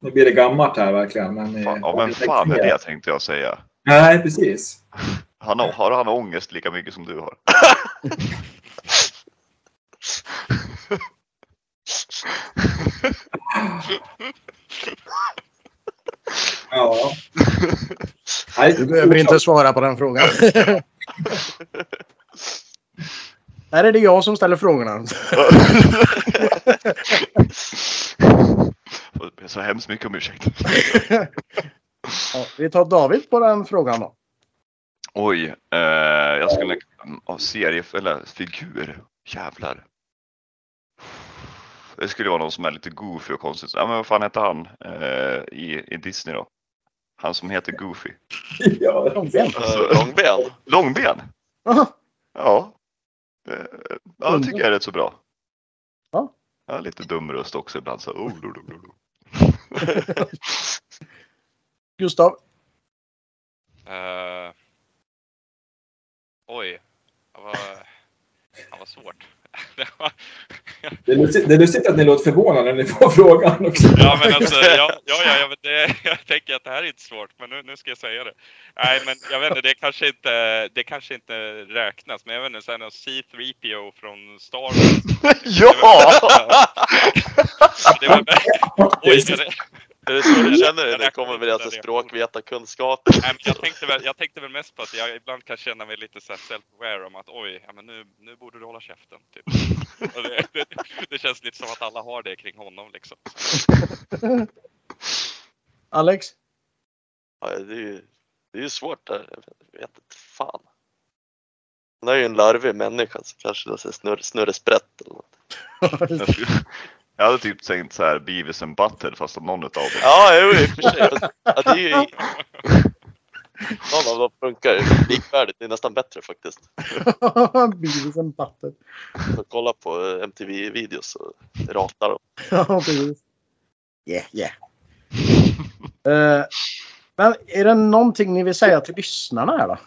Nu blir det gammalt här verkligen. Men, eh, Fan, ja, vem fan är det tänkte jag säga. Nej, precis. Han har, har han ångest lika mycket som du har? Ja. Nej, Du behöver inte svara på den frågan. Här är det jag som ställer frågorna. Jag ber så hemskt mycket om ursäkt. Ja, vi tar David på den frågan då. Oj, eh, jag skulle... Av serie eller figur. Jävlar. Det skulle vara någon som är lite goofy och konstigt. Ja men vad fan heter han eh, i, i Disney då? Han som heter Goofy. Ja, Långben. Eh, Långben. Långben! Aha. Ja. Eh, ja, det tycker jag är rätt så bra. Ja. Ja, lite dum röst också ibland. Så, oh, lo, lo, lo, lo. Gustav. Eh, oj, det var, det var svårt. Det var, Det är, lustigt, det är lustigt att ni låter förvånade när ni får frågan också. ja, men alltså, ja, ja, ja, ja men det, jag tänker att det här är inte svårt, men nu, nu ska jag säga det. Nej, men jag vet inte, det kanske inte, det kanske inte räknas, men jag vet inte, sen C3PO från Star Wars. ja! Det var, oj, det, Är det så du känner dig? Jag Det kommer väl räknar alltså inte det. språkvetarkunskap. Nej, men jag, tänkte väl, jag tänkte väl mest på att jag ibland kan känna mig lite self-aware om att oj, ja, men nu, nu borde du hålla käften. Typ. Och det, det, det känns lite som att alla har det kring honom liksom. Alex. Ja, det är ju det är ju svårt där. Jag vet inte fan. Han är ju en larvig människa så kanske det är snurr, snurresprätt eller något. Jag hade typ tänkt så här Beavis and Butthead fast om någon utav dem. Ja, jo, i och för sig. Ja, det är ju... Någon av dem funkar ju likvärdigt. Det är nästan bättre faktiskt. Beavis and Butthead. Så kolla på eh, MTV-videos och rata dem. Ja, precis. Yeah, yeah. Eh, men är det någonting ni vill säga till lyssnarna här då?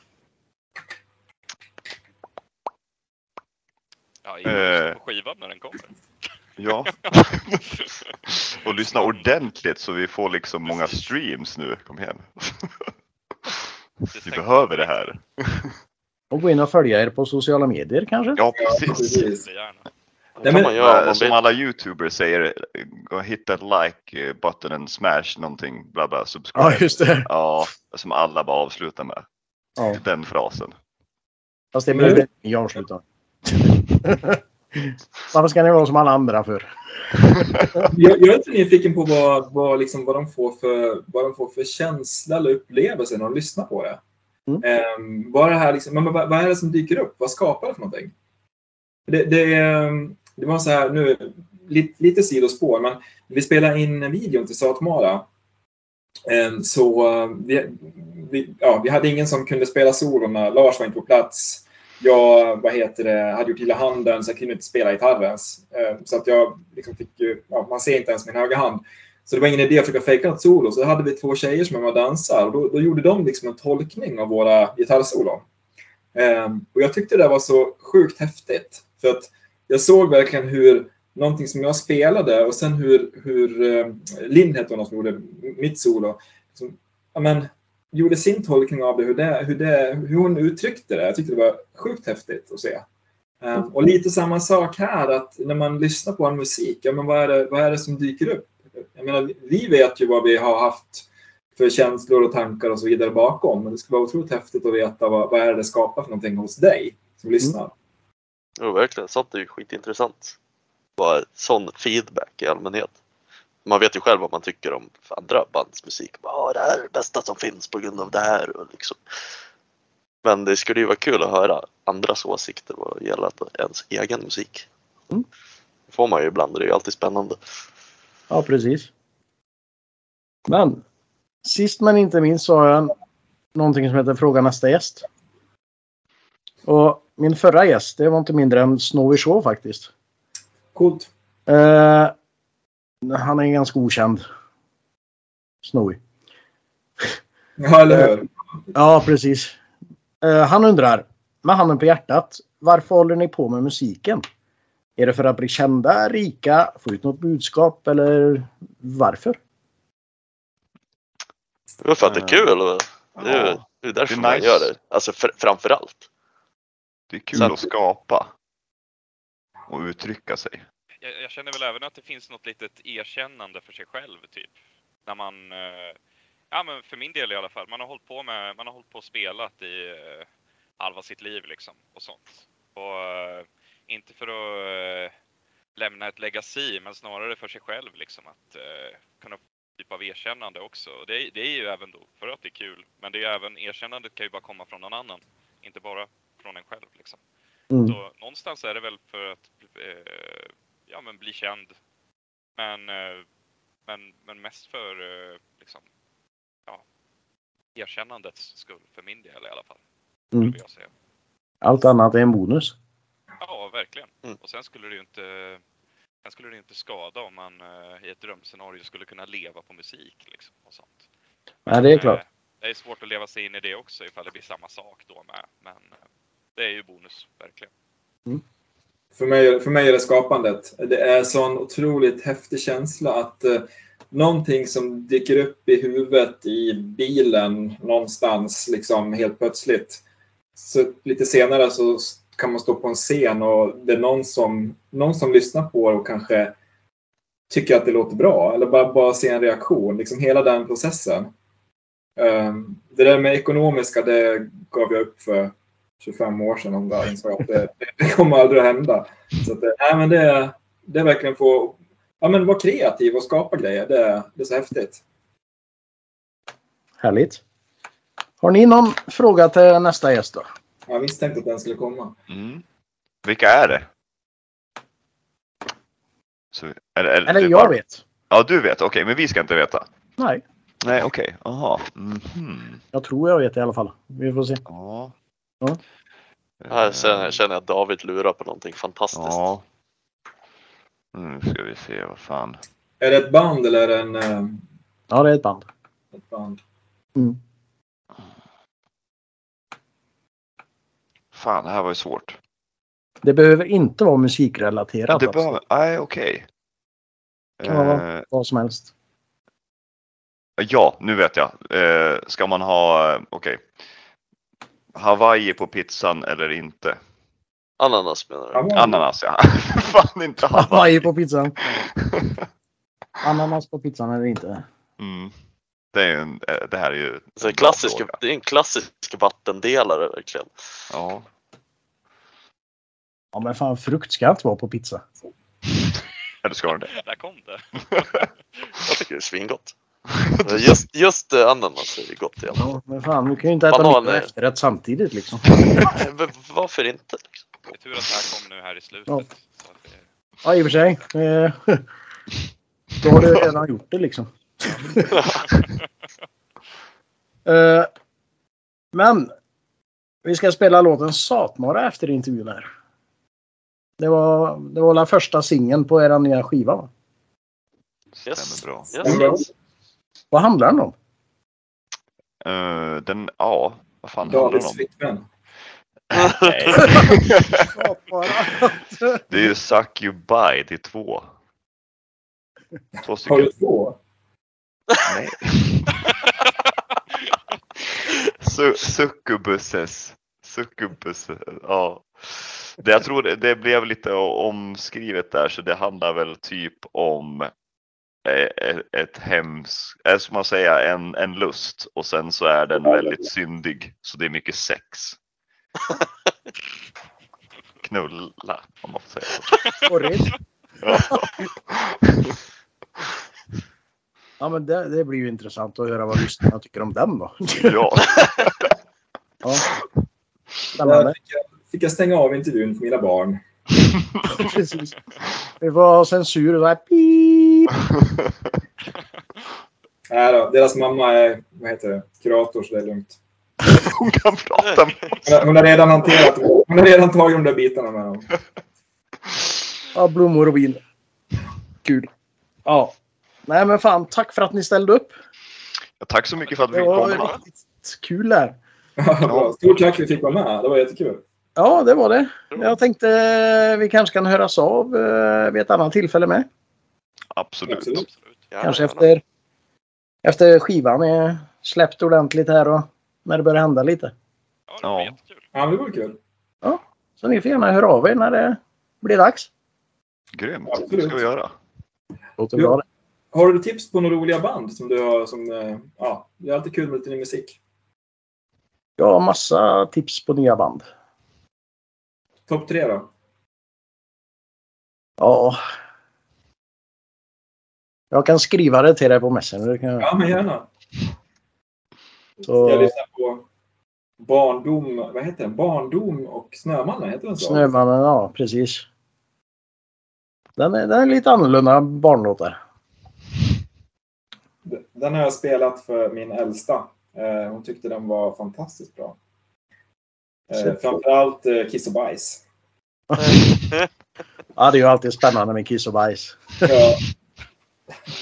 Ja, Eh. in på skivan när den kommer. Ja. Och lyssna ordentligt så vi får liksom många streams nu. Kom igen. Vi behöver det här. Och gå in och följa er på sociala medier kanske? Ja, Ja, precis. Det kan man göra man Som alla youtubers säger, gå och hit that like eh, button and smash någonting, bla bla, subscribe. Ja, just det. Ja, som alla bara avslutar med. Ja, Den frasen. fast det behöver inte ni avsluta. Varför ska ni vara som alla andra för? Jag, jag är lite nyfiken på vad, vad, liksom, vad, de får för, vad de får för känsla eller upplevelse när de lyssnar på det. Mm. Ehm, vad, är det här liksom, men vad, vad är det som dyker upp? Vad skapar det för någonting? Det, det, ehm, det var så här, nu, lite, lite sidospår, men vi spelade in videon till Satmara ehm, så eh, vi, vi, ja, vi hade ingen som kunde spela solorna. Lars var inte på plats. Jag vad heter det, hade gjort illa handen så jag kunde inte spela gitarr ens. Eh, så att jag liksom fick ju, ja, man ser inte ens min högra hand. Så det var ingen idé att försöka fejka något solo. Så då hade vi två tjejer som var med och dansade. Och då, då gjorde de liksom en tolkning av våra gitarrsolon. Eh, och jag tyckte det var så sjukt häftigt. För att jag såg verkligen hur någonting som jag spelade och sen hur, hur eh, Linn hette hon som gjorde mitt solo. Som, ja, men, gjorde sin tolkning av det hur, det, hur, det, hur hon uttryckte det. Jag tyckte det var sjukt häftigt att se. Um, och lite samma sak här, att när man lyssnar på en musik, ja, men vad, är det, vad är det som dyker upp? Jag menar, vi vet ju vad vi har haft för känslor och tankar och så vidare bakom, men det skulle vara otroligt häftigt att veta vad, vad är det det skapar för någonting hos dig som lyssnar. Jo, verkligen. Sånt är ju skitintressant. Bara sån feedback i allmänhet. Man vet ju själv vad man tycker om andra bands musik. "Ja, det här är det bästa som finns på grund av det här. Och liksom. Men det skulle ju vara kul att höra andras åsikter vad gäller ens egen musik. Mm. Det får man ju ibland och det är ju alltid spännande. Ja, precis. Men sist men inte minst så har jag någonting som heter Fråga nästa gäst. Och min förra gäst, det var inte mindre än Snowy Shaw faktiskt. Coolt. Eh, han är ganska okänd. Snowy. Ja, eller hur? Ja, precis. Eh, han undrar, med handen på hjärtat, varför håller ni på med musiken? Är det för att bli kända, rika, få ut något budskap eller varför? Det är för att det är kul. och Det är, Ja, det är därför det är man nice. gör det. Alltså för, framför allt. det är kul Så att- att skapa. Och uttrycka sig. Jag, jag känner väl även att det finns något litet erkännande för sig själv, typ. När man, eh, ja men för min del i alla fall, man har hållit på med, man har hållit på och spelat i eh, halva sitt liv liksom och sånt. Och eh, inte för att lämna ett legacy, men snarare för sig själv liksom att kunna få typ av erkännande också. Och det, det är ju även då för att det är kul, men det är ju även erkännandet kan ju bara komma från någon annan, inte bara från en själv liksom. Mm. Så någonstans är det väl för att ja, men bli känd. Men, eh, men, men mest för eh, liksom, ja, erkännandets skull för min del i alla fall. Mm. Skulle jag säga. Allt annat är en bonus. Ja, verkligen. Mm. Och sen skulle det ju inte, sen skulle det inte skada om man eh, i ett drömscenario skulle kunna leva på musik liksom, och sånt. Nej, det är Men, klart. Det är svårt att leva sig in i det också ifall det blir samma sak då med. Men det är ju bonus, verkligen. För mig, för mig är det skapandet. Det är sån otroligt häftig känsla att eh, någonting som dyker upp i huvudet i bilen någonstans, liksom helt plötsligt. Så lite senare så kan man stå på en scen och det är någon som, någon som lyssnar på det och kanske tycker att det låter bra eller bara, bara se en reaktion. Liksom hela den processen. Um, det där med ekonomiska, det gav jag upp för 25 år sedan om jag insåg att det, det kommer aldrig att hända. Så att, det- nej, men det, det är verkligen få ja, men vara kreativ och skapa grejer. Det, det är så häftigt. Härligt. Har ni någon fråga till nästa gäst då? Jag misstänkte att den skulle komma. Mm. Vilka är det? Så, eller, eller, Eller jag bara- vet. Ja, du vet. Okej, men vi ska inte veta. Nej, Nej, okej. Jaha. Mhm. jag tror jag vet i alla fall. Vi får se. Ja. Ja. Här känner, jag känner jag att David lurar på någonting fantastiskt. Ja. Nu ska vi se, vad fan. Är det ett band eller är det en, eh, Ja, det är ett band. ett band? Mm. Fan, det här var ju svårt. Det behöver inte vara musikrelaterat. det alltså. behöver... Nej, okej. Kan vara Eh, Vad som helst. ja, nu vet jag. Eh, ska man ha, eh, okej. Hawaii på pizzan eller inte? Ananas menar du? Ja, Ananas, ja. Fan, inte Hawaii. Hawaii på pizzan. Ananas på pizzan eller inte. Mm. Det, är en, eh, det här är ju... Så en en klassisk, fråga. det är en klassisk vattendelare verkligen. Ja. Ja, men fan frukt ska inte vara på pizza. Eller ska den det? Där kom det. Jag tycker det är svingott. Just, just eh, ananas är gott i alla fall. Ja, men fan, du kan ju inte äta Banan mycket efterrätt samtidigt liksom. Men Varför inte? liksom? Det är tur att det här kom nu här i slutet. Ja. Ja, i och för sig. Eh, Då har du redan gjort det liksom. Eh, Men vi ska spela låten Satmara efter intervjun här. Det var, det var den första singeln på era nya skiva. Va? Yes. Stämmer bra. Yes, yes. Vad handlar den om? Eh, den, ja, vad fan handlar den om? flickvän. Det är ju Suck You By, det är två. Två Har stycken. du två? Nej. Su- Succubuses. Succubus, ja. Det, jag tror det, det blev lite omskrivet där så det handlar väl typ om ett, ett hems, eh, som man säger, en, en lust och sen så är den väldigt syndig så det är mycket sex. Knulla om man får säga så. Ja. Ja, men det, det blir ju intressant att höra vad lyssnarna tycker om den då. ja. Ja. Där fick jag, fick jag stänga av intervjun för mina barn. Precis. Vi får ha censur och så här pip. Nej då, deras mamma är vad heter det, kurator så det är lugnt. Hon kan prata med oss. Hon har, hon har redan hanterat Hon har redan tagit de där bitarna med dem. Ja, blommor och vin. Kul. Ja. Nej men fan, tack för att ni ställde upp. Ja, tack så mycket för att vi Det fick var komma. riktigt kul där. Ja. Stort tack för att vi fick vara med. Det var jättekul. Ja, det var det. Jag tänkte eh, vi kanske kan höras av eh, vid ett annat tillfälle med. Absolut. Absolut. Absolut. Gärna, Kanske gärna. efter, efter skivan är släppt ordentligt här och när det börjar hända lite. Ja, det var Ja. jättekul. Ja, men det vore kul. Så ni får gärna höra av er när det blir dags. Grymt. Absolut. Det ska vi göra. Låter bra det. Har du tips på några roliga band som du har som... eh, Ja, det är alltid kul med lite ny musik. Jag har massa tips på nya band. Topp tre då? Ja. Jag kan skriva det till dig på Messenger. Kan jag... Ja, men gärna. Så- Jag lyssnar på Barndom, vad heter den? Barndom och Snömannen, heter den så? Snömannen, ja precis. Den är, den är lite annorlunda barnlåtar. Den har jag spelat för min äldsta. Eh, Hon tyckte den var fantastiskt bra. Eh, Framförallt eh, Kiss och bajs. Ja, det är ju alltid spännande med Kiss och bajs. Ja,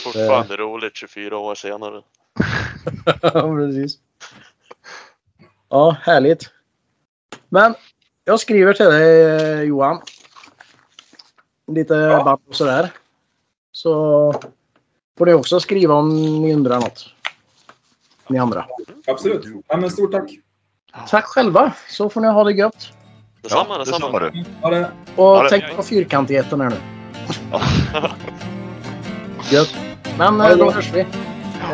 Fortfarande roligt 24 år senare. Ja, precis. Ja, härligt. Men jag skriver till dig eh, Johan. Lite Ja. band och sådär. Så får ni också skriva om ni undrar något. Ni andra. absolut. Ja, men stort tack. Tack själva så får ni ha det gött. Detsamma, detsamma detsamma. du. Ha det. Och Ja, det- tänk på fyrkantigheten här nu. Gött. Men eh, då hörs vi. Ja,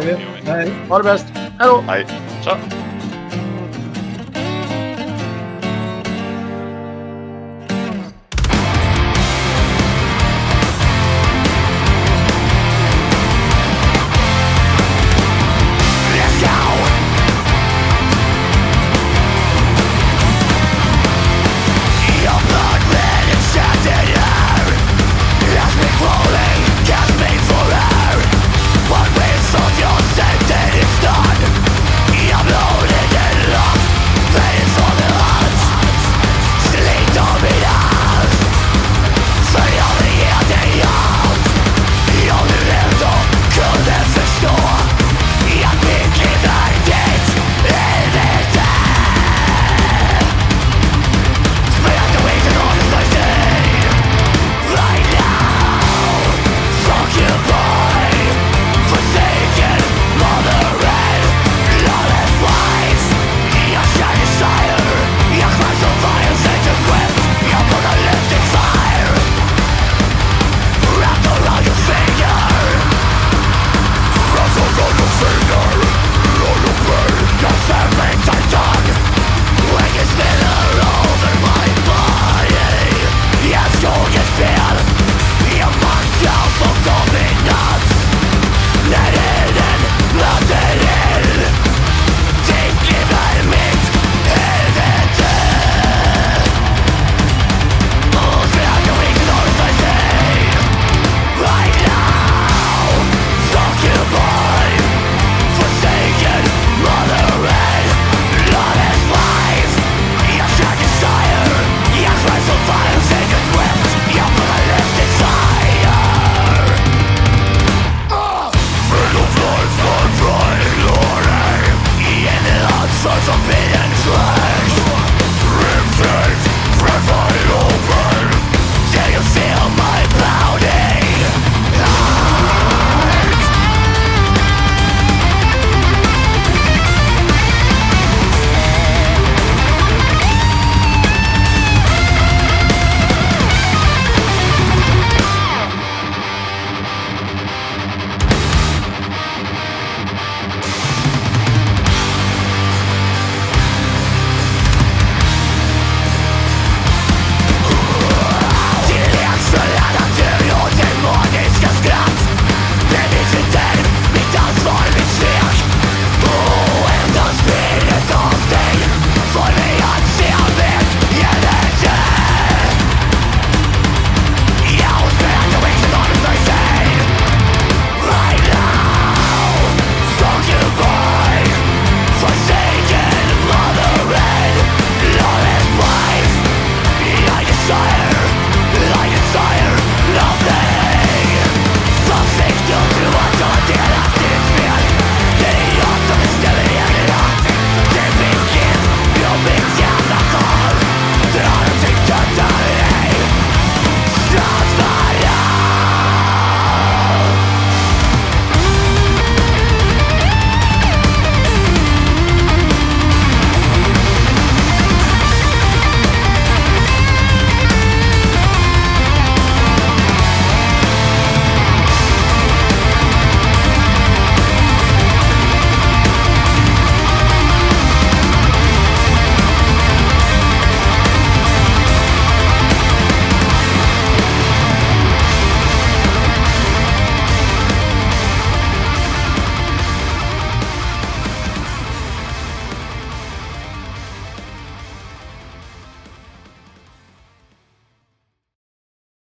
det gör vi. Hej. Ha det bäst. Hej då! Nej. Tja!